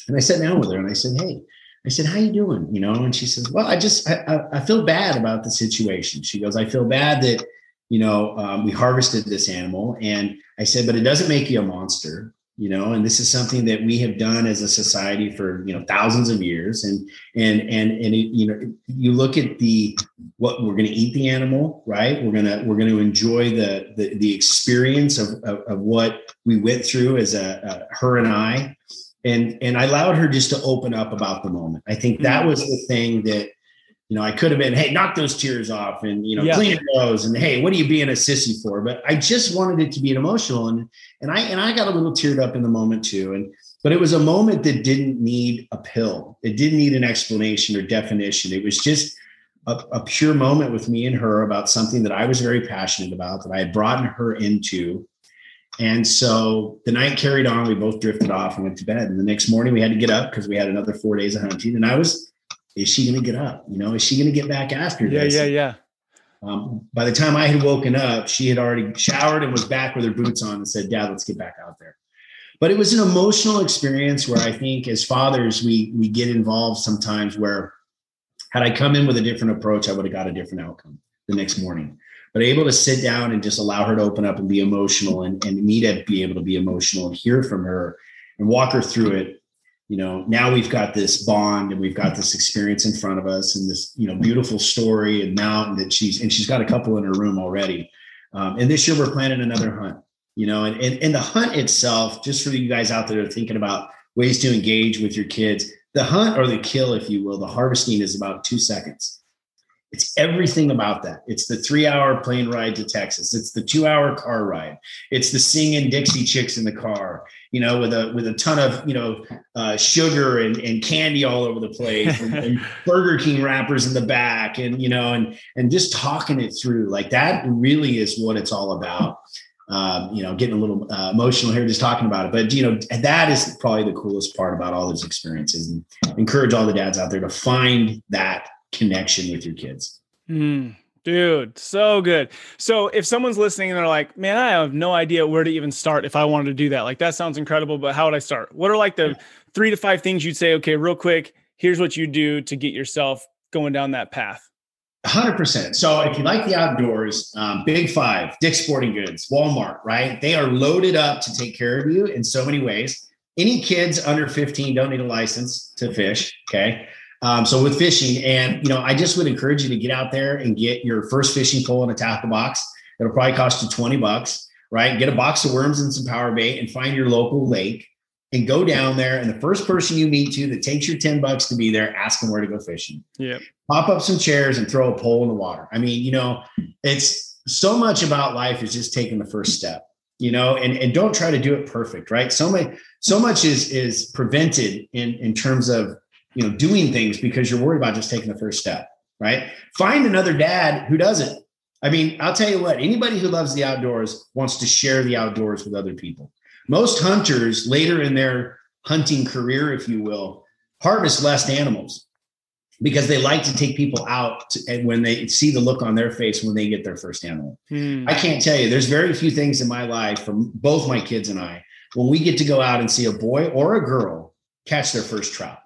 And i sat down with her and i said hey i said how you doing? You know and she says well i just I, I feel bad about the situation. She goes i feel bad that you know, um, we harvested this animal. And I said, but it doesn't make you a monster, you know, and this is something that we have done as a society for, you know, thousands of years. And, and, and, and, it, you know, you look at the, what we're going to eat the animal, right? We're going to, we're going to enjoy the, the, the experience of, of, of, what we went through as a, a, her and I. And, and I allowed her just to open up about the moment. I think that mm-hmm. was the thing that, you know, I could have been, hey, knock those tears off and, you know, yeah. clean your nose and hey, what are you being a sissy for? But I just wanted it to be an emotional and and I and I got a little teared up in the moment too. And but it was a moment that didn't need a pill. It didn't need an explanation or definition. It was just a, a pure moment with me and her about something that I was very passionate about, that I had brought her into. And so the night carried on. We both drifted off and went to bed. And the next morning we had to get up because we had another four days of hunting. And I was is she going to get up? You know, is she going to get back after yeah, this? Yeah, yeah, um, by the time I had woken up, she had already showered and was back with her boots on and said, Dad, let's get back out there. But it was an emotional experience where I think as fathers, we we get involved sometimes where had I come in with a different approach, I would have got a different outcome the next morning. But able to sit down and just allow her to open up and be emotional and, and me to be able to be emotional and hear from her and walk her through it you know now we've got this bond and we've got this experience in front of us and this you know beautiful story and mountain that she's and she's got a couple in her room already. Um, and this year we're planning another hunt you know and, and and the hunt itself just for you guys out there thinking about ways to engage with your kids the hunt or the kill if you will the harvesting is about two seconds It's everything about that. It's the three hour plane ride to Texas. It's the two hour car ride. It's the singing Dixie Chicks in the car, you know, with a with a ton of you know uh, sugar and, and candy all over the place, and, and Burger King wrappers in the back, and you know, and and just talking it through like that really is what it's all about. Um, you know, getting a little uh, emotional here just talking about it, but you know, that is probably the coolest part about all those experiences. And encourage all the dads out there to find that connection with your kids. Mm, dude, so good. So if someone's listening and they're like, man, I have no idea where to even start if I wanted to do that. Like that sounds incredible, but how would I start? What are like the three to five things you'd say, okay, real quick, here's what you do to get yourself going down that path? 100%. So if you like the outdoors, um, Big Five, Dick's Sporting Goods, Walmart, right? They are loaded up to take care of you in so many ways. Any kids under 15 don't need a license to fish. Okay. Um, so with fishing, and you know, I just would encourage you to get out there and get your first fishing pole and a tackle box. It'll probably cost you 20 bucks, right? Get a box of worms and some power bait and find your local lake and go down there. And the first person you meet to that takes your 10 bucks to be there, ask them where to go fishing. Yeah. Pop up some chairs and throw a pole in the water. I mean, you know, it's so much about life is just taking the first step, you know, and, and don't try to do it perfect, right? So many, so much is is prevented in in terms of you know doing things because you're worried about just taking the first step right? Find another dad who doesn't. I mean i'll tell you what anybody who loves the outdoors wants to share the outdoors with other people. Most hunters later in their hunting career if you will harvest less animals because they like to take people out to, and when they see the look on their face when they get their first animal. Hmm. i can't tell you there's very few things in my life from both my kids and i when we get to go out and see a boy or a girl catch their first trout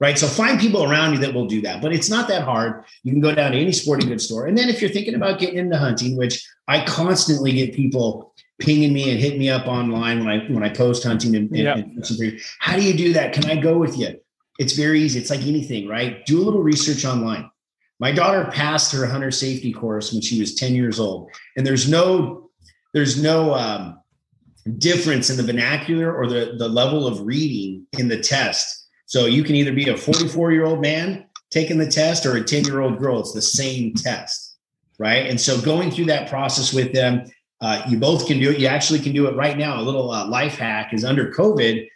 right? So find people around you that will do that, but it's not that hard. You can go down to any sporting goods store. And then if you're thinking about getting into hunting, which I constantly get people pinging me and hitting me up online when I when I post hunting and, yep. and how do you do that? Can I go with you? It's very easy. It's like anything, right? Do a little research online. My daughter passed her hunter safety course when she was 10 years old, and there's no there's no um, difference in the vernacular or the the level of reading in the test so you can either be a 44 year old man taking the test or a 10 year old girl. It's the same test, right? And so going through that process with them, uh, you both can do it. You actually can do it right now. A little uh, life hack is under COVID,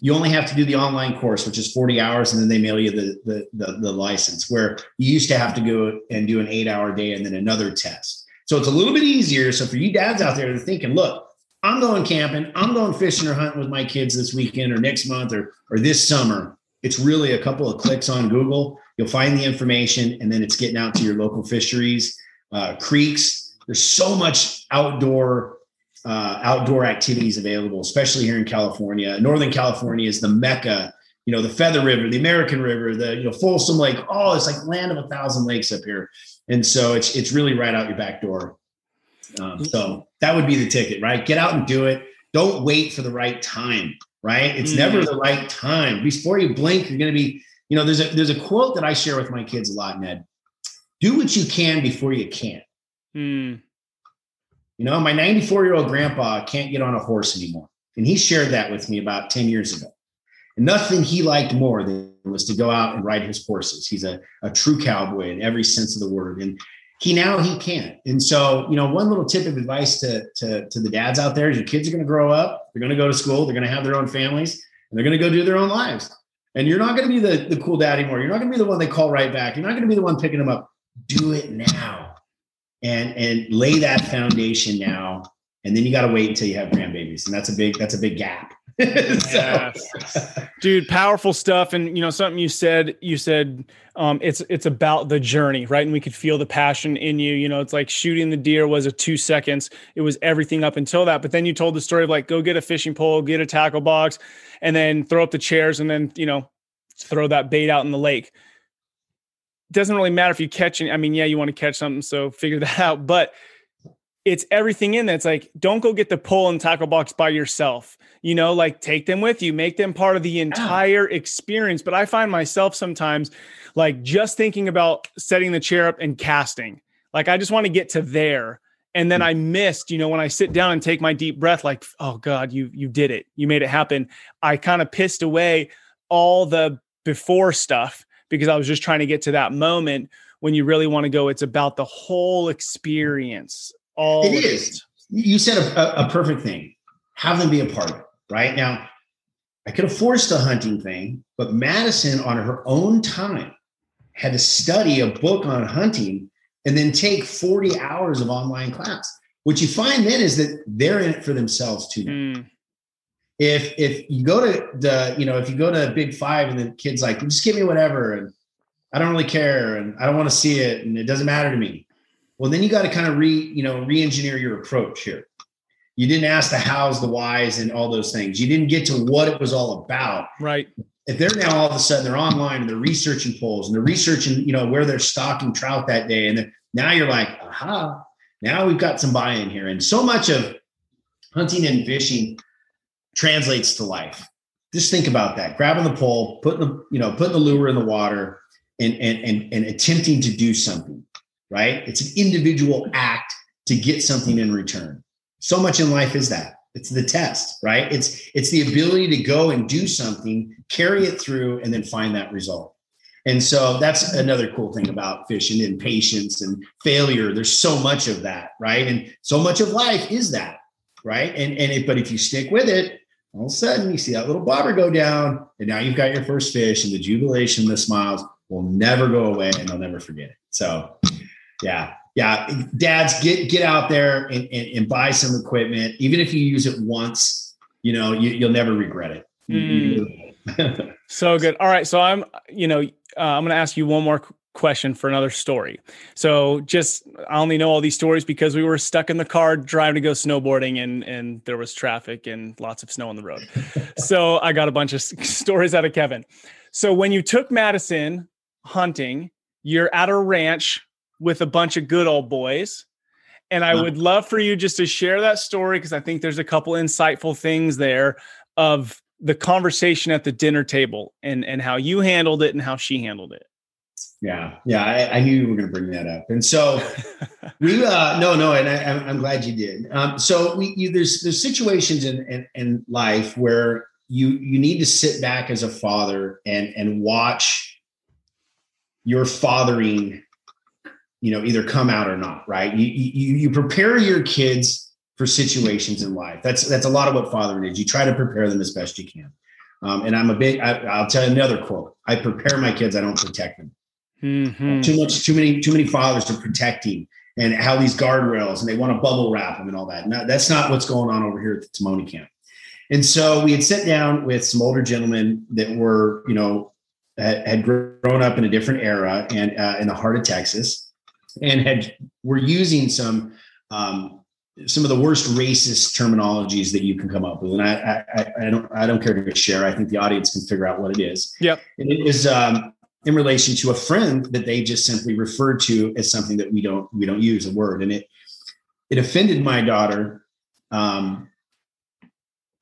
you only have to do the online course, which is 40 hours, and then they mail you the, the, the, the license, where you used to have to go and do an eight hour day and then another test. So it's a little bit easier. So for you dads out there that are thinking, look, I'm going camping, I'm going fishing or hunting with my kids this weekend or next month or, or this summer it's really a couple of clicks on Google. You'll find the information, and then it's getting out to your local fisheries, uh, creeks. There's so much outdoor uh, outdoor activities available, especially here in California. Northern California is the mecca. You know, the Feather River, the American River, the you know Folsom Lake. Oh, it's like land of a thousand lakes up here, and so it's it's really right out your back door. Um, so that would be the ticket, right? Get out and do it. Don't wait for the right time right? It's mm. never the right time. Before you blink, you're going to be, you know, there's a there's a quote that I share with my kids a lot, Ned. Do what you can before you can. Mm. You know, my 94 year old grandpa can't get on a horse anymore. And he shared that with me about 10 years ago. And nothing he liked more than was to go out and ride his horses. He's a, a true cowboy in every sense of the word. And he now he can't. And so, you know, one little tip of advice to, to, to the dads out there is your kids are going to grow up, they're going to go to school, they're going to have their own families, and they're going to go do their own lives. And you're not going to be the, the cool dad anymore. You're not going to be the one they call right back. You're not going to be the one picking them up. Do it now and and lay that foundation now. And then you got to wait until you have grandbabies. And that's a big, that's a big gap. so. dude powerful stuff. And you know something you said you said um, it's it's about the journey right? And we could feel the passion in you. You know it's like shooting the deer was a two seconds. It was everything up until that. But then you told the story of like go get a fishing pole get a tackle box and then throw up the chairs and then you know throw that bait out in the lake. Doesn't really matter if you catch it i mean yeah you want to catch something so figure that out. But it's everything in that's like don't go get the pole and tackle box by yourself. You know like take them with you make them part of the entire experience. But i find myself sometimes like just thinking about setting the chair up and casting. Like i just want to get to there. And then hmm. i missed you know when i sit down and take my deep breath like oh god you you did it. You made it happen. I kind of pissed away all the before stuff because i was just trying to get to that moment when you really want to go, it's about the whole experience. All it is. You said a, a, perfect thing. Have them be a part of it. Right now, I could have forced the hunting thing, but Madison, on her own time, had to study a book on hunting and then take 40 hours of online class. What you find then is that they're in it for themselves too. Mm. If if you go to the, you know, if you go to Big Five and the kid's like, just give me whatever, and I don't really care, and I don't want to see it, and it doesn't matter to me. Well, then you got to kind of re, you know, re-engineer your approach here. You didn't ask the hows, the whys, and all those things. You didn't get to what it was all about. Right. If they're now all of a sudden they're online and they're researching poles and they're researching, you know, where they're stocking trout that day, and now you're like, aha, now we've got some buy-in here. And so much of hunting and fishing translates to life. Just think about that. Grabbing the pole, putting the, you know, putting the lure in the water and, and, and, and attempting to do something, right? It's an individual act to get something in return. So much in life is that. It's the test, right? It's it's the ability to go and do something, carry it through, and then find that result. And so that's another cool thing about fishing and patience and failure. There's so much of that, right? And so much of life is that, right? And and it, but if you stick with it, all of a sudden you see that little bobber go down, and now you've got your first fish, and the jubilation, the smiles will never go away, and they'll never forget it. So, yeah, yeah, dads, get get out there and, and, and buy some equipment, even if you use it once. You know, you, will never regret it. Mm. so good. All right, so I'm, you know, uh, I'm going to ask you one more question for another story. So just I only know all these stories because we were stuck in the car driving to go snowboarding and and there was traffic and lots of snow on the road. so I got a bunch of stories out of Kevin. So when you took Madison hunting, you're at a ranch with a bunch of good old boys. And I would love for you just to share that story because I think there's a couple insightful things there of the conversation at the dinner table and and how you handled it and how she handled it. Yeah. Yeah i, I knew you were going to bring that up. And so we uh no no and I, am glad you did. Um so we you, there's there's situations in, in in life where you you need to sit back as a father and and watch your fathering you know either come out or not right you you, you prepare your kids for situations in life. That's that's a lot of what fathering is. You try to prepare them as best you can. Um, and I'm a big. I, will tell you another quote. I prepare my kids. I don't protect them. Mm-hmm. Too much. Too many. Too many fathers are protecting and how these guardrails and they want to bubble wrap them and all that. No, that's not what's going on over here at the Timone camp. And so we had sat down with some older gentlemen that were, you know, had, had grown up in a different era and uh, in the heart of Texas, and had were using some um, some of the worst racist terminologies that you can come up with, and I, I, I don't I don't care to share. I think the audience can figure out what it is. Yep, and it is um, in relation to a friend that they just simply referred to as something that we don't we don't use a word, and it it offended my daughter. Um,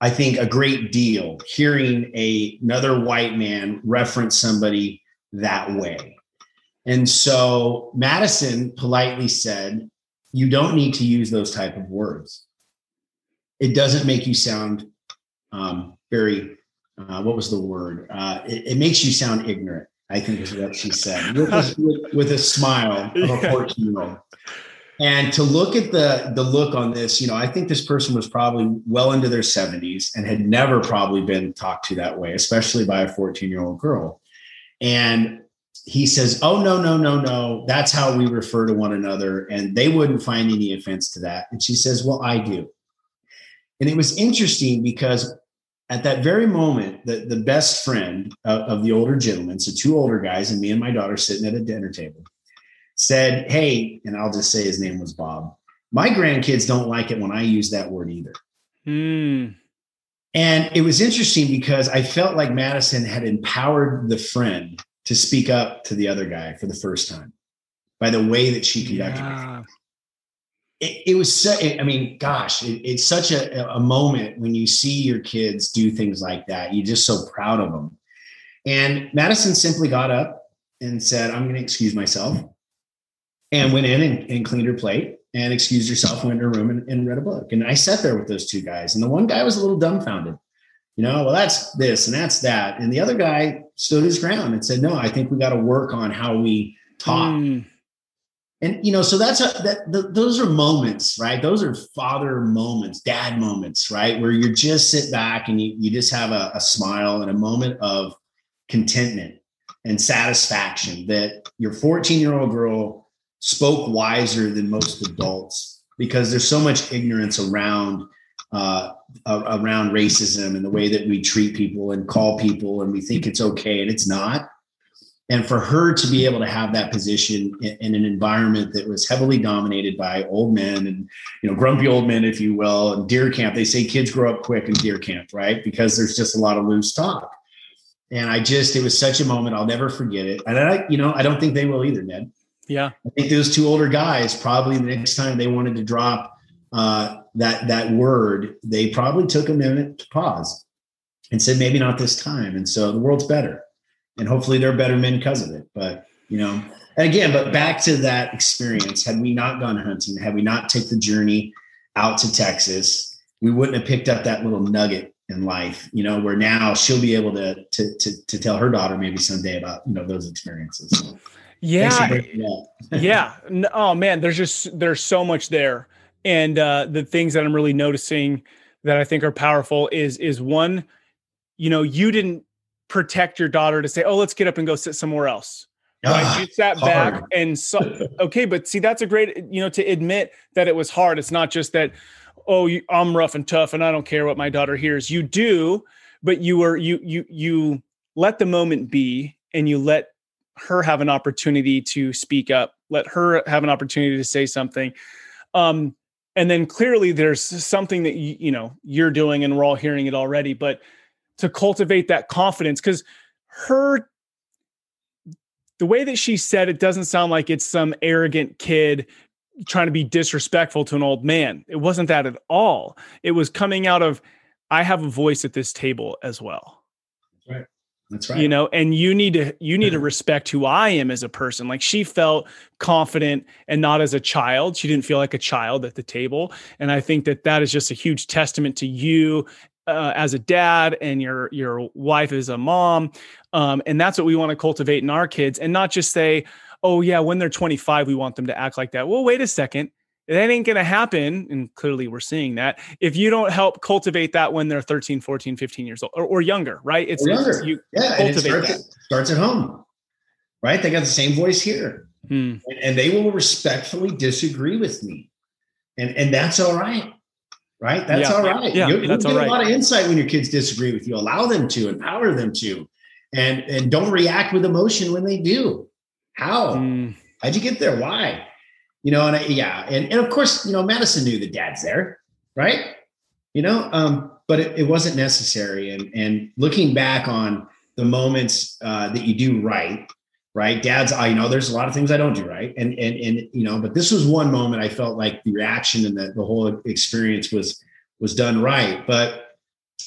I think a great deal hearing a, another white man reference somebody that way. And so Madison politely said, you don't need to use those type of words. It doesn't make you sound um, very, uh, what was the word? Uh, it, it, makes you sound ignorant, I think is what she said, with a, with, a smile of a 14 year old. And to look at the the look on this, you know, I think this person was probably well into their 70s and had never probably been talked to that way, especially by a 14 year old girl. And he says, Oh, no, no, no, no. That's how we refer to one another. And they wouldn't find any offense to that. And she says, Well, I do. And it was interesting because at that very moment, the, the best friend of, of the older gentleman, so two older guys, and me and my daughter sitting at a dinner table, said, Hey, and I'll just say his name was Bob. My grandkids don't like it when I use that word either. Hmm. And it was interesting because I felt like Madison had empowered the friend to speak up to the other guy for the first time by the way that she conducted yeah. it. it. was so, I mean, gosh, it, it's such a, a moment when you see your kids do things like that. You're just so proud of them. And Madison simply got up and said, I'm going to excuse myself and went in and, and, cleaned her plate and excused herself, went to her room and, and read a book. And I sat there with those two guys. And the one guy was a little dumbfounded you know, well, that's this and that's that. And the other guy stood his ground and said, no, I think we got to work on how we talk. Mm. And you know, so that's a, that. The, those are moments, right? Those are father moments, dad moments, right? Where you just sit back and you you just have a, a smile and a moment of contentment and satisfaction that your 14 year old girl spoke wiser than most adults because there's so much ignorance around uh, around racism and the way that we treat people and call people and we think it's okay and it's not. And for her to be able to have that position in, in, an environment that was heavily dominated by old men and you know grumpy old men if you will and deer camp they say kids grow up quick in deer camp right? Because there's just a lot of loose talk. And i just it was such a moment i'll never forget it. And i you know i don't think they will either ned. Yeah. I think those two older guys probably the next time they wanted to drop uh, that that word, they probably took a minute to pause and said, maybe not this time. And so the world's better. And hopefully they're better men because of it. But you know, and again, but back to that experience, had we not gone hunting, had we not take the journey out to Texas, we wouldn't have picked up that little nugget in life, you know, where now she'll be able to to to, to tell her daughter maybe someday about you know those experiences. Yeah. yeah. Oh man, there's just there's so much there. And uh, the things that I'm really noticing that I think are powerful is is one, you know, you didn't protect your daughter to say, "Oh, let's get up and go sit somewhere else." Right? Ah, you sat hard. back and so okay, but see, that's a great, you know, to admit that it was hard. It's not just that, oh, you, I'm rough and tough and I don't care what my daughter hears. You do, but you were you you you let the moment be and you let her have an opportunity to speak up. Let her have an opportunity to say something. Um, and then clearly there's something that you, you know you're doing and we're all hearing it already but to cultivate that confidence because her the way that she said it doesn't sound like it's some arrogant kid trying to be disrespectful to an old man. It wasn't that at all. It was coming out of i have a voice at this table as well. Right that's right. You know, and you need to you need to respect who I am as a person. Like she felt confident and not as a child. She didn't feel like a child at the table, and I think that that is just a huge testament to you uh, as a dad and your your wife as a mom. Um, and that's what we want to cultivate in our kids, and not just say, "Oh yeah, when they're 25, we want them to act like that." Well, wait a second that ain't going to happen and clearly we're seeing that if you don't help cultivate that when they're 13 14 15 years old or, or younger right it's, younger. It's, you yeah cultivate it starts, that. At, starts at home right they got the same voice here hmm. and, and, they will respectfully disagree with me and and that's all right right that's yeah. all right yeah, you, that's you get a lot of insight when your kids disagree with you allow them to empower them to and and don't react with emotion when they do how hmm. how'd you get there why you know, and I, yeah, and, and of course, you know, Madison knew the dad's there, right? You know, um, but it, it wasn't necessary. And and looking back on the moments uh, that you do right, right, dad's, I you know, there's a lot of things I don't do right, and and and you know, but this was one moment I felt like the reaction and the the whole experience was was done right, but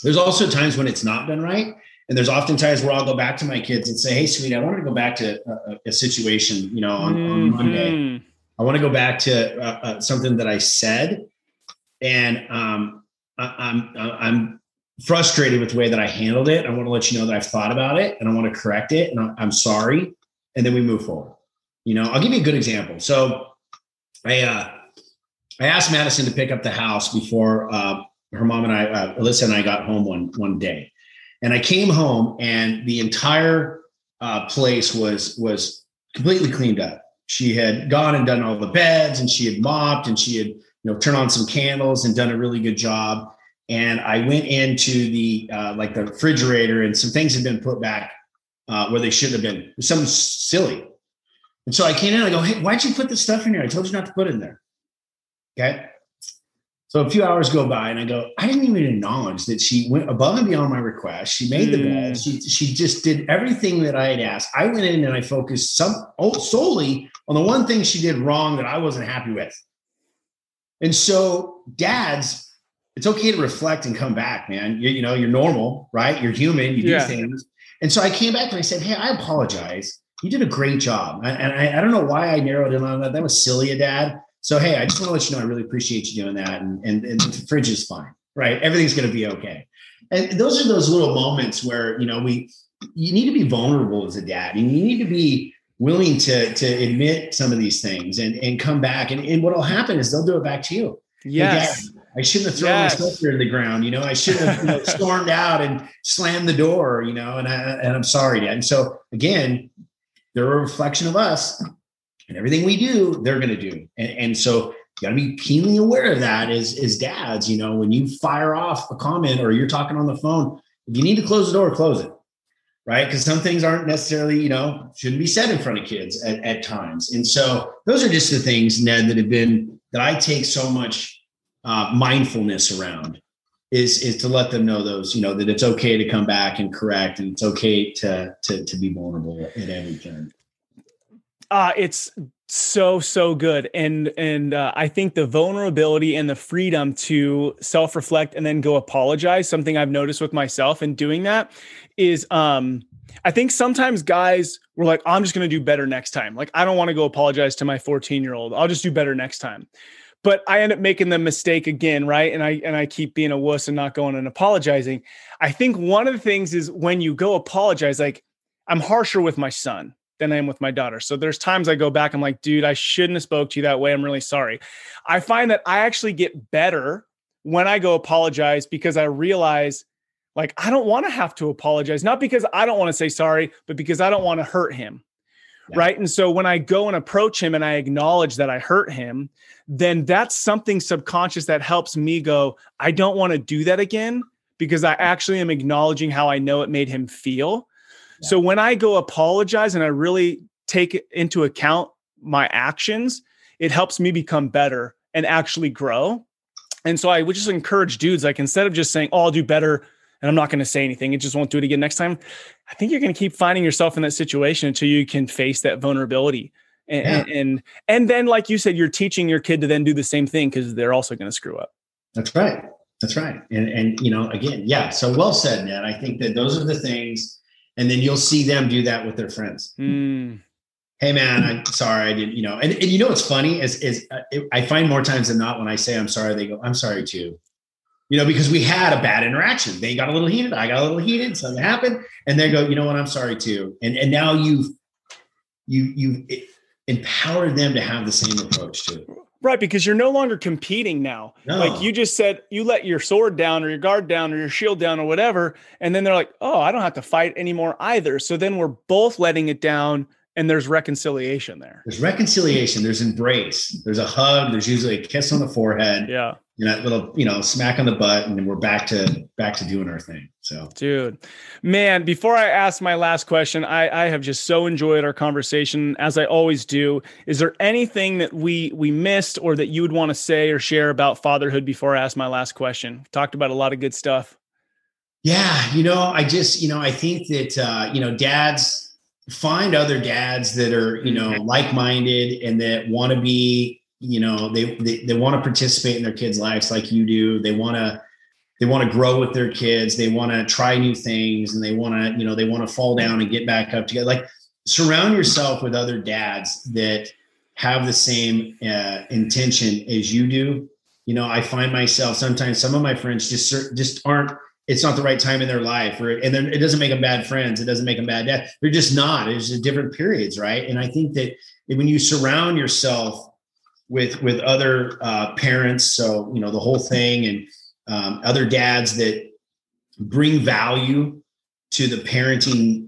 there's also times when it's not done right. And there's often times where I'll go back to my kids and say, "Hey, sweetie, I want to go back to a, a situation, you know, on, mm-hmm. on Monday." I want to go back to uh, uh, something that I said, and um, I, I'm I'm frustrated with the way that I handled it. I want to let you know that I've thought about it and I want to correct it, and I'm sorry. And then we move forward. You know, I'll give you a good example. So, I uh, I asked Madison to pick up the house before uh, her mom and I, uh, Alyssa and I, got home one one day, and I came home and the entire uh, place was was completely cleaned up she had gone and done all the beds and she had mopped and she had you know turned on some candles and done a really good job and i went into the uh, like the refrigerator and some things had been put back uh, where they shouldn't have been some silly and so i came in and i go hey why'd you put this stuff in here i told you not to put it in there okay so a few hours go by, and I go, I didn't even acknowledge that she went above and beyond my request. She made mm. the bed. She she just did everything that I had asked. I went in and I focused some oh, solely on the one thing she did wrong that I wasn't happy with. And so, dads, it's okay to reflect and come back, man. You, you know, you're normal, right? You're human. You do yeah. things. And so I came back and I said, Hey, I apologize. You did a great job. And I, I don't know why I narrowed in on that. That was silly, a dad. So hey, I just want to let you know I really appreciate you doing that, and and, and the fridge is fine, right? Everything's going to be okay. And those are those little moments where you know we you need to be vulnerable as a dad, and you need to be willing to to admit some of these things and and come back and, and what'll happen is they'll do it back to you yes I shouldn't have thrown yes. my slippers in the ground. You know, I should have you know, stormed out and slammed the door. You know, and I and I'm sorry, Dad. And so again, they're a reflection of us, and everything we do, they're going to do. And, and so you got to be keenly aware of that as as dads. You know, when you fire off a comment or you're talking on the phone, if you need to close the door, close it. Right. Because some things aren't necessarily, you know, shouldn't be said in front of kids at, at times. And so those are just the things, Ned, that have been that I take so much uh, mindfulness around is is to let them know those you know that it's okay to come back and correct and it's okay to to to be vulnerable at every turn uh it's so so good and and uh, i think the vulnerability and the freedom to self-reflect and then go apologize something i've noticed with myself in doing that is um i think sometimes guys were like i'm just going to do better next time like i don't want to go apologize to my 14 year old i'll just do better next time but I end up making the mistake again, right? And I and I keep being a wuss and not going and apologizing. I think one of the things is when you go apologize, like I'm harsher with my son than I am with my daughter. So there's times I go back, I'm like, dude, I shouldn't have spoke to you that way. I'm really sorry. I find that I actually get better when I go apologize because I realize like I don't want to have to apologize, not because I don't want to say sorry, but because I don't want to hurt him. Yeah. Right. And so when I go and approach him and I acknowledge that I hurt him, then that's something subconscious that helps me go, I don't want to do that again because I actually am acknowledging how I know it made him feel. Yeah. So when I go apologize and I really take into account my actions, it helps me become better and actually grow. And so I would just encourage dudes, like instead of just saying, Oh, I'll do better and I'm not going to say anything, it just won't do it again next time. I think you're going to keep finding yourself in that situation until you can face that vulnerability. And, yeah. and and then like you said you're teaching your kid to then do the same thing because they're also going to screw up. That's right. That's right. And and you know again yeah so well said ned. I think that those are the things and then you'll see them do that with their friends. Mm. hey man i'm sorry i didn't you know and, and you know what's funny is is uh, i find more times than not when i say i'm sorry they go i'm sorry too you know because we had a bad interaction they got a little heated i got a little heated something happened and they go you know what i'm sorry too and and now you've you you empowered them to have the same approach to it. Right, because you're no longer competing now. No. Like you just said, you let your sword down or your guard down or your shield down or whatever. And then they're like, oh, I don't have to fight anymore either. So then we're both letting it down and there's reconciliation there. There's reconciliation, there's embrace, there's a hug, there's usually a kiss on the forehead. Yeah you know, that little, you know, smack on the butt, and we're back to back to doing our thing. So, dude, man, before I ask my last question, I, I have just so enjoyed our conversation as I always do. Is there anything that we we missed or that you would want to say or share about fatherhood before I ask my last question? Talked about a lot of good stuff. Yeah, you know, I just, you know, I think that uh, you know, dads find other dads that are, you know, mm-hmm. like-minded and that want to be you know they they, they want to participate in their kids lives like you do. They want to they want to grow with their kids. They want to try new things and they want to you know they want to fall down and get back up together. Like surround yourself with other dads that have the same uh, intention as you do. You know i find myself sometimes some of my friends just just aren't it's not the right time in their life or and then it doesn't make them bad friends it doesn't make them bad dad they're just not it's just different periods right and i think that when you surround yourself with with other uh, parents. So you know the whole thing, and um, other dads that bring value to the parenting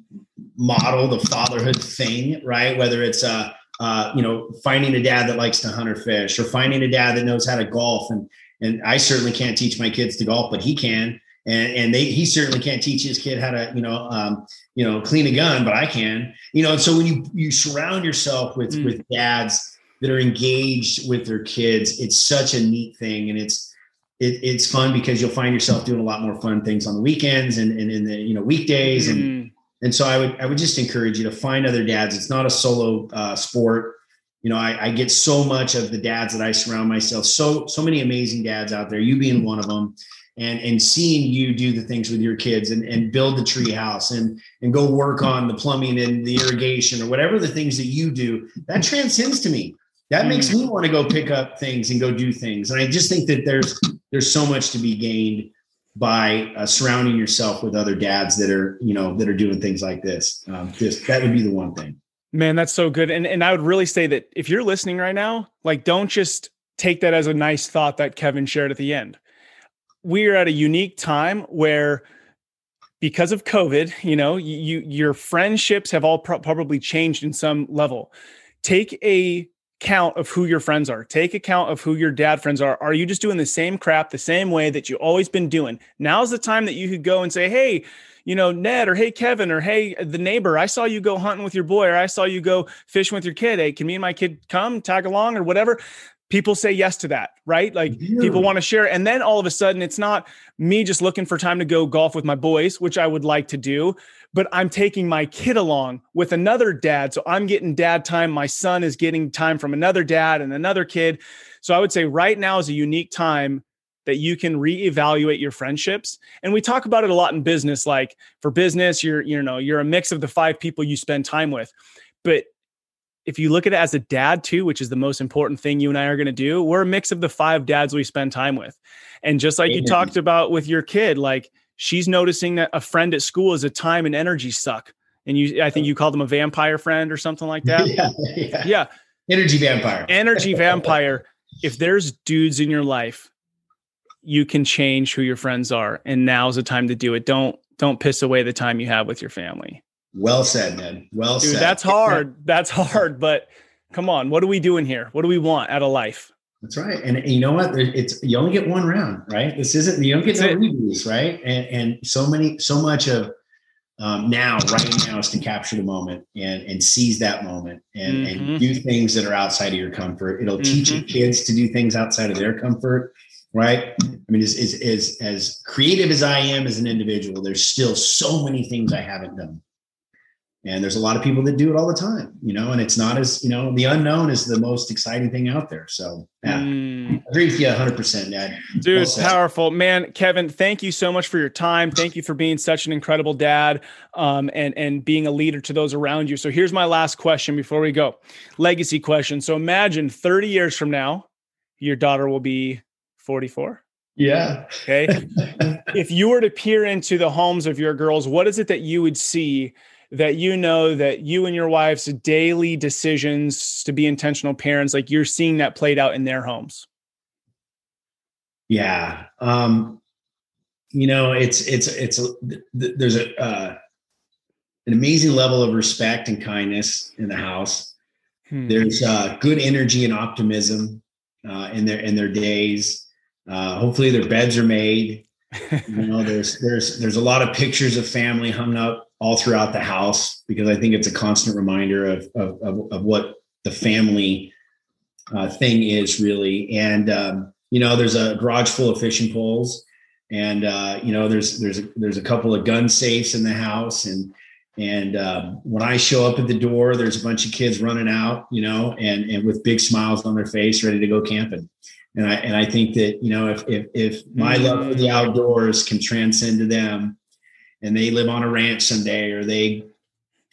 model, the fatherhood thing, right? Whether it's uh, uh, you know finding a dad that likes to hunt or fish, or finding a dad that knows how to golf, and and I certainly can't teach my kids to golf, but he can. And, and they, he certainly can't teach his kid how to, you know, um, you know, clean a gun, but I can, you know. So when you you surround yourself with mm. with dads that are engaged with their kids. It's such a neat thing, and it's it, it's fun because you'll find yourself doing a lot more fun things on the weekends and, and in the you know weekdays and mm. and so I would I would just encourage you to find other dads. It's not a solo uh, sport. You know, I, I get so much of the dads that I surround myself. So so many amazing dads out there. You being one of them and and seeing you do the things with your kids and, and build the tree house and and go work on the plumbing and the irrigation or whatever the things that you do that transcends to me that makes mm. me want to go pick up things and go do things and i just think that there's there's so much to be gained by uh, surrounding yourself with other dads that are you know that are doing things like this um, just that would be the one thing Man, that's so good. And and I would really say that if you're listening right now, like don't just take that as a nice thought that Kevin shared at the end. We are at a unique time where because of COVID, you know, you your friendships have all pro- probably changed in some level. Take a count of who your friends are. Take account of who your dad friends are. Are you just doing the same crap the same way that you always been doing? Now's the time that you could go and say, "Hey, you know, Ned or hey Kevin or hey the neighbor, I saw you go hunting with your boy or I saw you go fishing with your kid. Hey, can me and my kid come tag along or whatever?" People say yes to that, right? Like yeah. people want to share. And then all of a sudden, it's not me just looking for time to go golf with my boys, which I would like to do, but I'm taking my kid along with another dad. So I'm getting dad time. My son is getting time from another dad and another kid. So I would say right now is a unique time that you can reevaluate your friendships. And we talk about it a lot in business. Like for business, you're, you know, you're a mix of the five people you spend time with. But if you look at it as a dad too, which is the most important thing you and I are going to do, we're a mix of the five dads we spend time with. And just like you talked about with your kid, like she's noticing that a friend at school is a time and energy suck. And you, I think oh. you called them a vampire friend or something like that. Yeah. Yeah. yeah. Energy vampire. Energy vampire. if there's dudes in your life, you can change who your friends are. And now's the time to do it. Don't, don't piss away the time you have with your family. Well said, man. Well Dude, said. That's hard. That's hard. But come on, what are we doing here? What do we want out of life? That's right. And, you know what? It's you only get one round, right? This isn't you don't get no redos, right? And and so many, so much of um, now, right now, is to capture the moment and and seize that moment and mm-hmm. and do things that are outside of your comfort. It'll mm-hmm. teach your kids to do things outside of their comfort, right? I mean, as, as as as creative as I am as an individual, there's still so many things I haven't done and there's a lot of people that do it all the time you know and it's not as you know the unknown is the most exciting thing out there. So yeah. Mm. agree with you 100% ned. Dude well powerful. Man kevin thank you so much for your time. Thank you for being such an incredible dad um, and and being a leader to those around you. So here's my last question before we go. Legacy question. So imagine 30 years from now your daughter will be 44 yeah. Okay. if you were to peer into the homes of your girls, what is it that you would see that you know that you and your wife's daily decisions to be intentional parents, like you're seeing that played out in their homes? Yeah. Um, you know, it's, it's, it's, there's a, uh, an amazing level of respect and kindness in the house. Hmm. There's uh, good energy and optimism uh, in their in their days. Uh, hopefully, their beds are made. you know, there's there's there's a lot of pictures of family hung up all throughout the house because I think it's a constant reminder of of, of, of what the family uh, thing is really. And um, you know, there's a garage full of fishing poles, and uh, you know, there's there's a, there's a couple of gun safes in the house, and and um, when I show up at the door, there's a bunch of kids running out, you know, and and with big smiles on their face, ready to go camping. And I and I think that you know if if if my love for the mm. outdoors can transcend to them, and they live on a ranch someday or they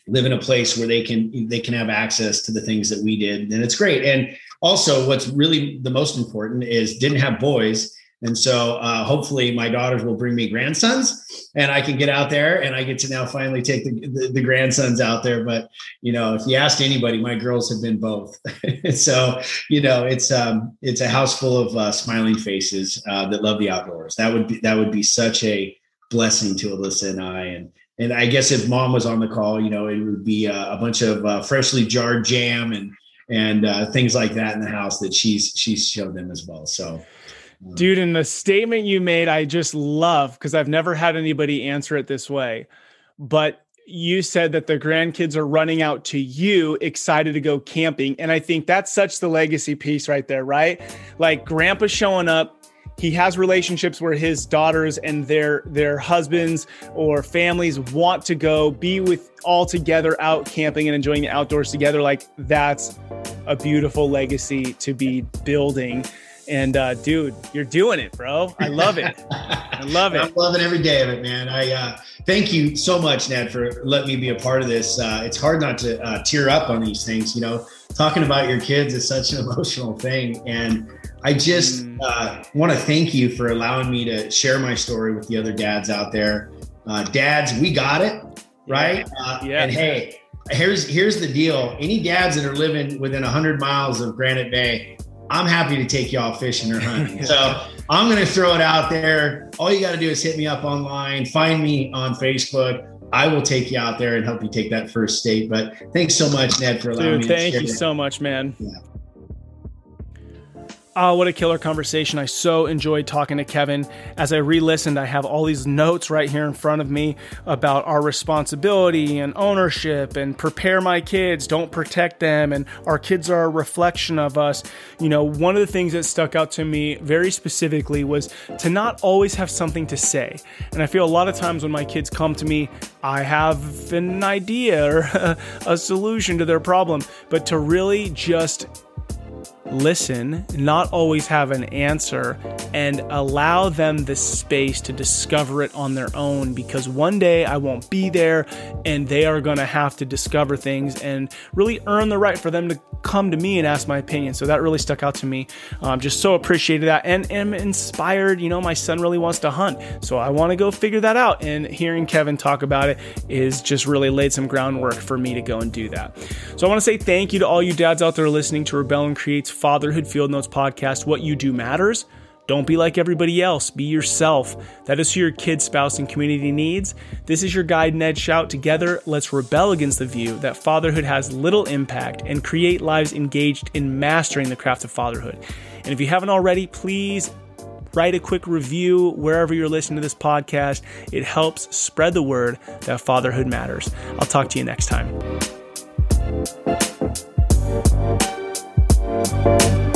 live in a place where they can they can have access to the things that we did then it's great. And also what's really the most important is didn't have boys. And so uh, hopefully my daughters will bring me grandsons and i can get out there and i get to now finally take the, the, the grandsons out there. But you know if you asked anybody my girls have been both. So you know it's um it's a house full of uh, smiling faces uh, that love the outdoors. That would be that would be such a blessing to Alyssa and I. And and I guess if mom was on the call, you know, it would be a, a bunch of uh, freshly jarred jam and and uh, things like that in the house that she's she's showed them as well. So. Um, Dude, and the statement you made, I just love because I've never had anybody answer it this way. But you said that the grandkids are running out to you excited to go camping. And I think that's such the legacy piece right there, right? Like grandpa showing up he has relationships where his daughters and their their husbands or families want to go be with all together out camping and enjoying the outdoors together. Like that's a beautiful legacy to be building. And uh, dude you're doing it bro. I love it. I love it. I'm loving every day of it man. I uh, thank you so much ned for letting me be a part of this. Uh, it's hard not to uh, tear up on these things you know talking about your kids is such an emotional thing and I just mm. uh, want to thank you for allowing me to share my story with the other dads out there. Uh, dads, we got it, right? Uh, yeah. And hey, here's here's the deal. Any dads that are living within 100 miles of Granite Bay, I'm happy to take y'all fishing or hunting. so I'm going to throw it out there. All you got to do is hit me up online, find me on Facebook. I will take you out there and help you take that first state. But thanks so much, Ned, for allowing Dude, me. Thank you it. so much, man. Yeah. Oh, what a killer conversation. I so enjoyed talking to Kevin. As I re listened, I have all these notes right here in front of me about our responsibility and ownership and prepare my kids, don't protect them, and our kids are a reflection of us. You know, one of the things that stuck out to me very specifically was to not always have something to say. And I feel a lot of times when my kids come to me, I have an idea or a solution to their problem, but to really just listen, not always have an answer, and allow them the space to discover it on their own because one day I won't be there and they are going to have to discover things and really earn the right for them to come to me and ask my opinion. So that really stuck out to me. Um, just so appreciated that and am inspired. You know, my son really wants to hunt, so I want to go figure that out. And hearing Kevin talk about it is just really laid some groundwork for me to go and do that. So I want to say thank you to all you dads out there listening to Rebel and Create's Fatherhood Field Notes podcast. What you do matters. Don't be like everybody else. Be yourself. That is who your kid, spouse, and community needs. This is your guide, Ned Schaut. Together, let's rebel against the view that fatherhood has little impact and create lives engaged in mastering the craft of fatherhood. And if you haven't already, please write a quick review wherever you're listening to this podcast. It helps spread the word that fatherhood matters. I'll talk to you next time. Thank you.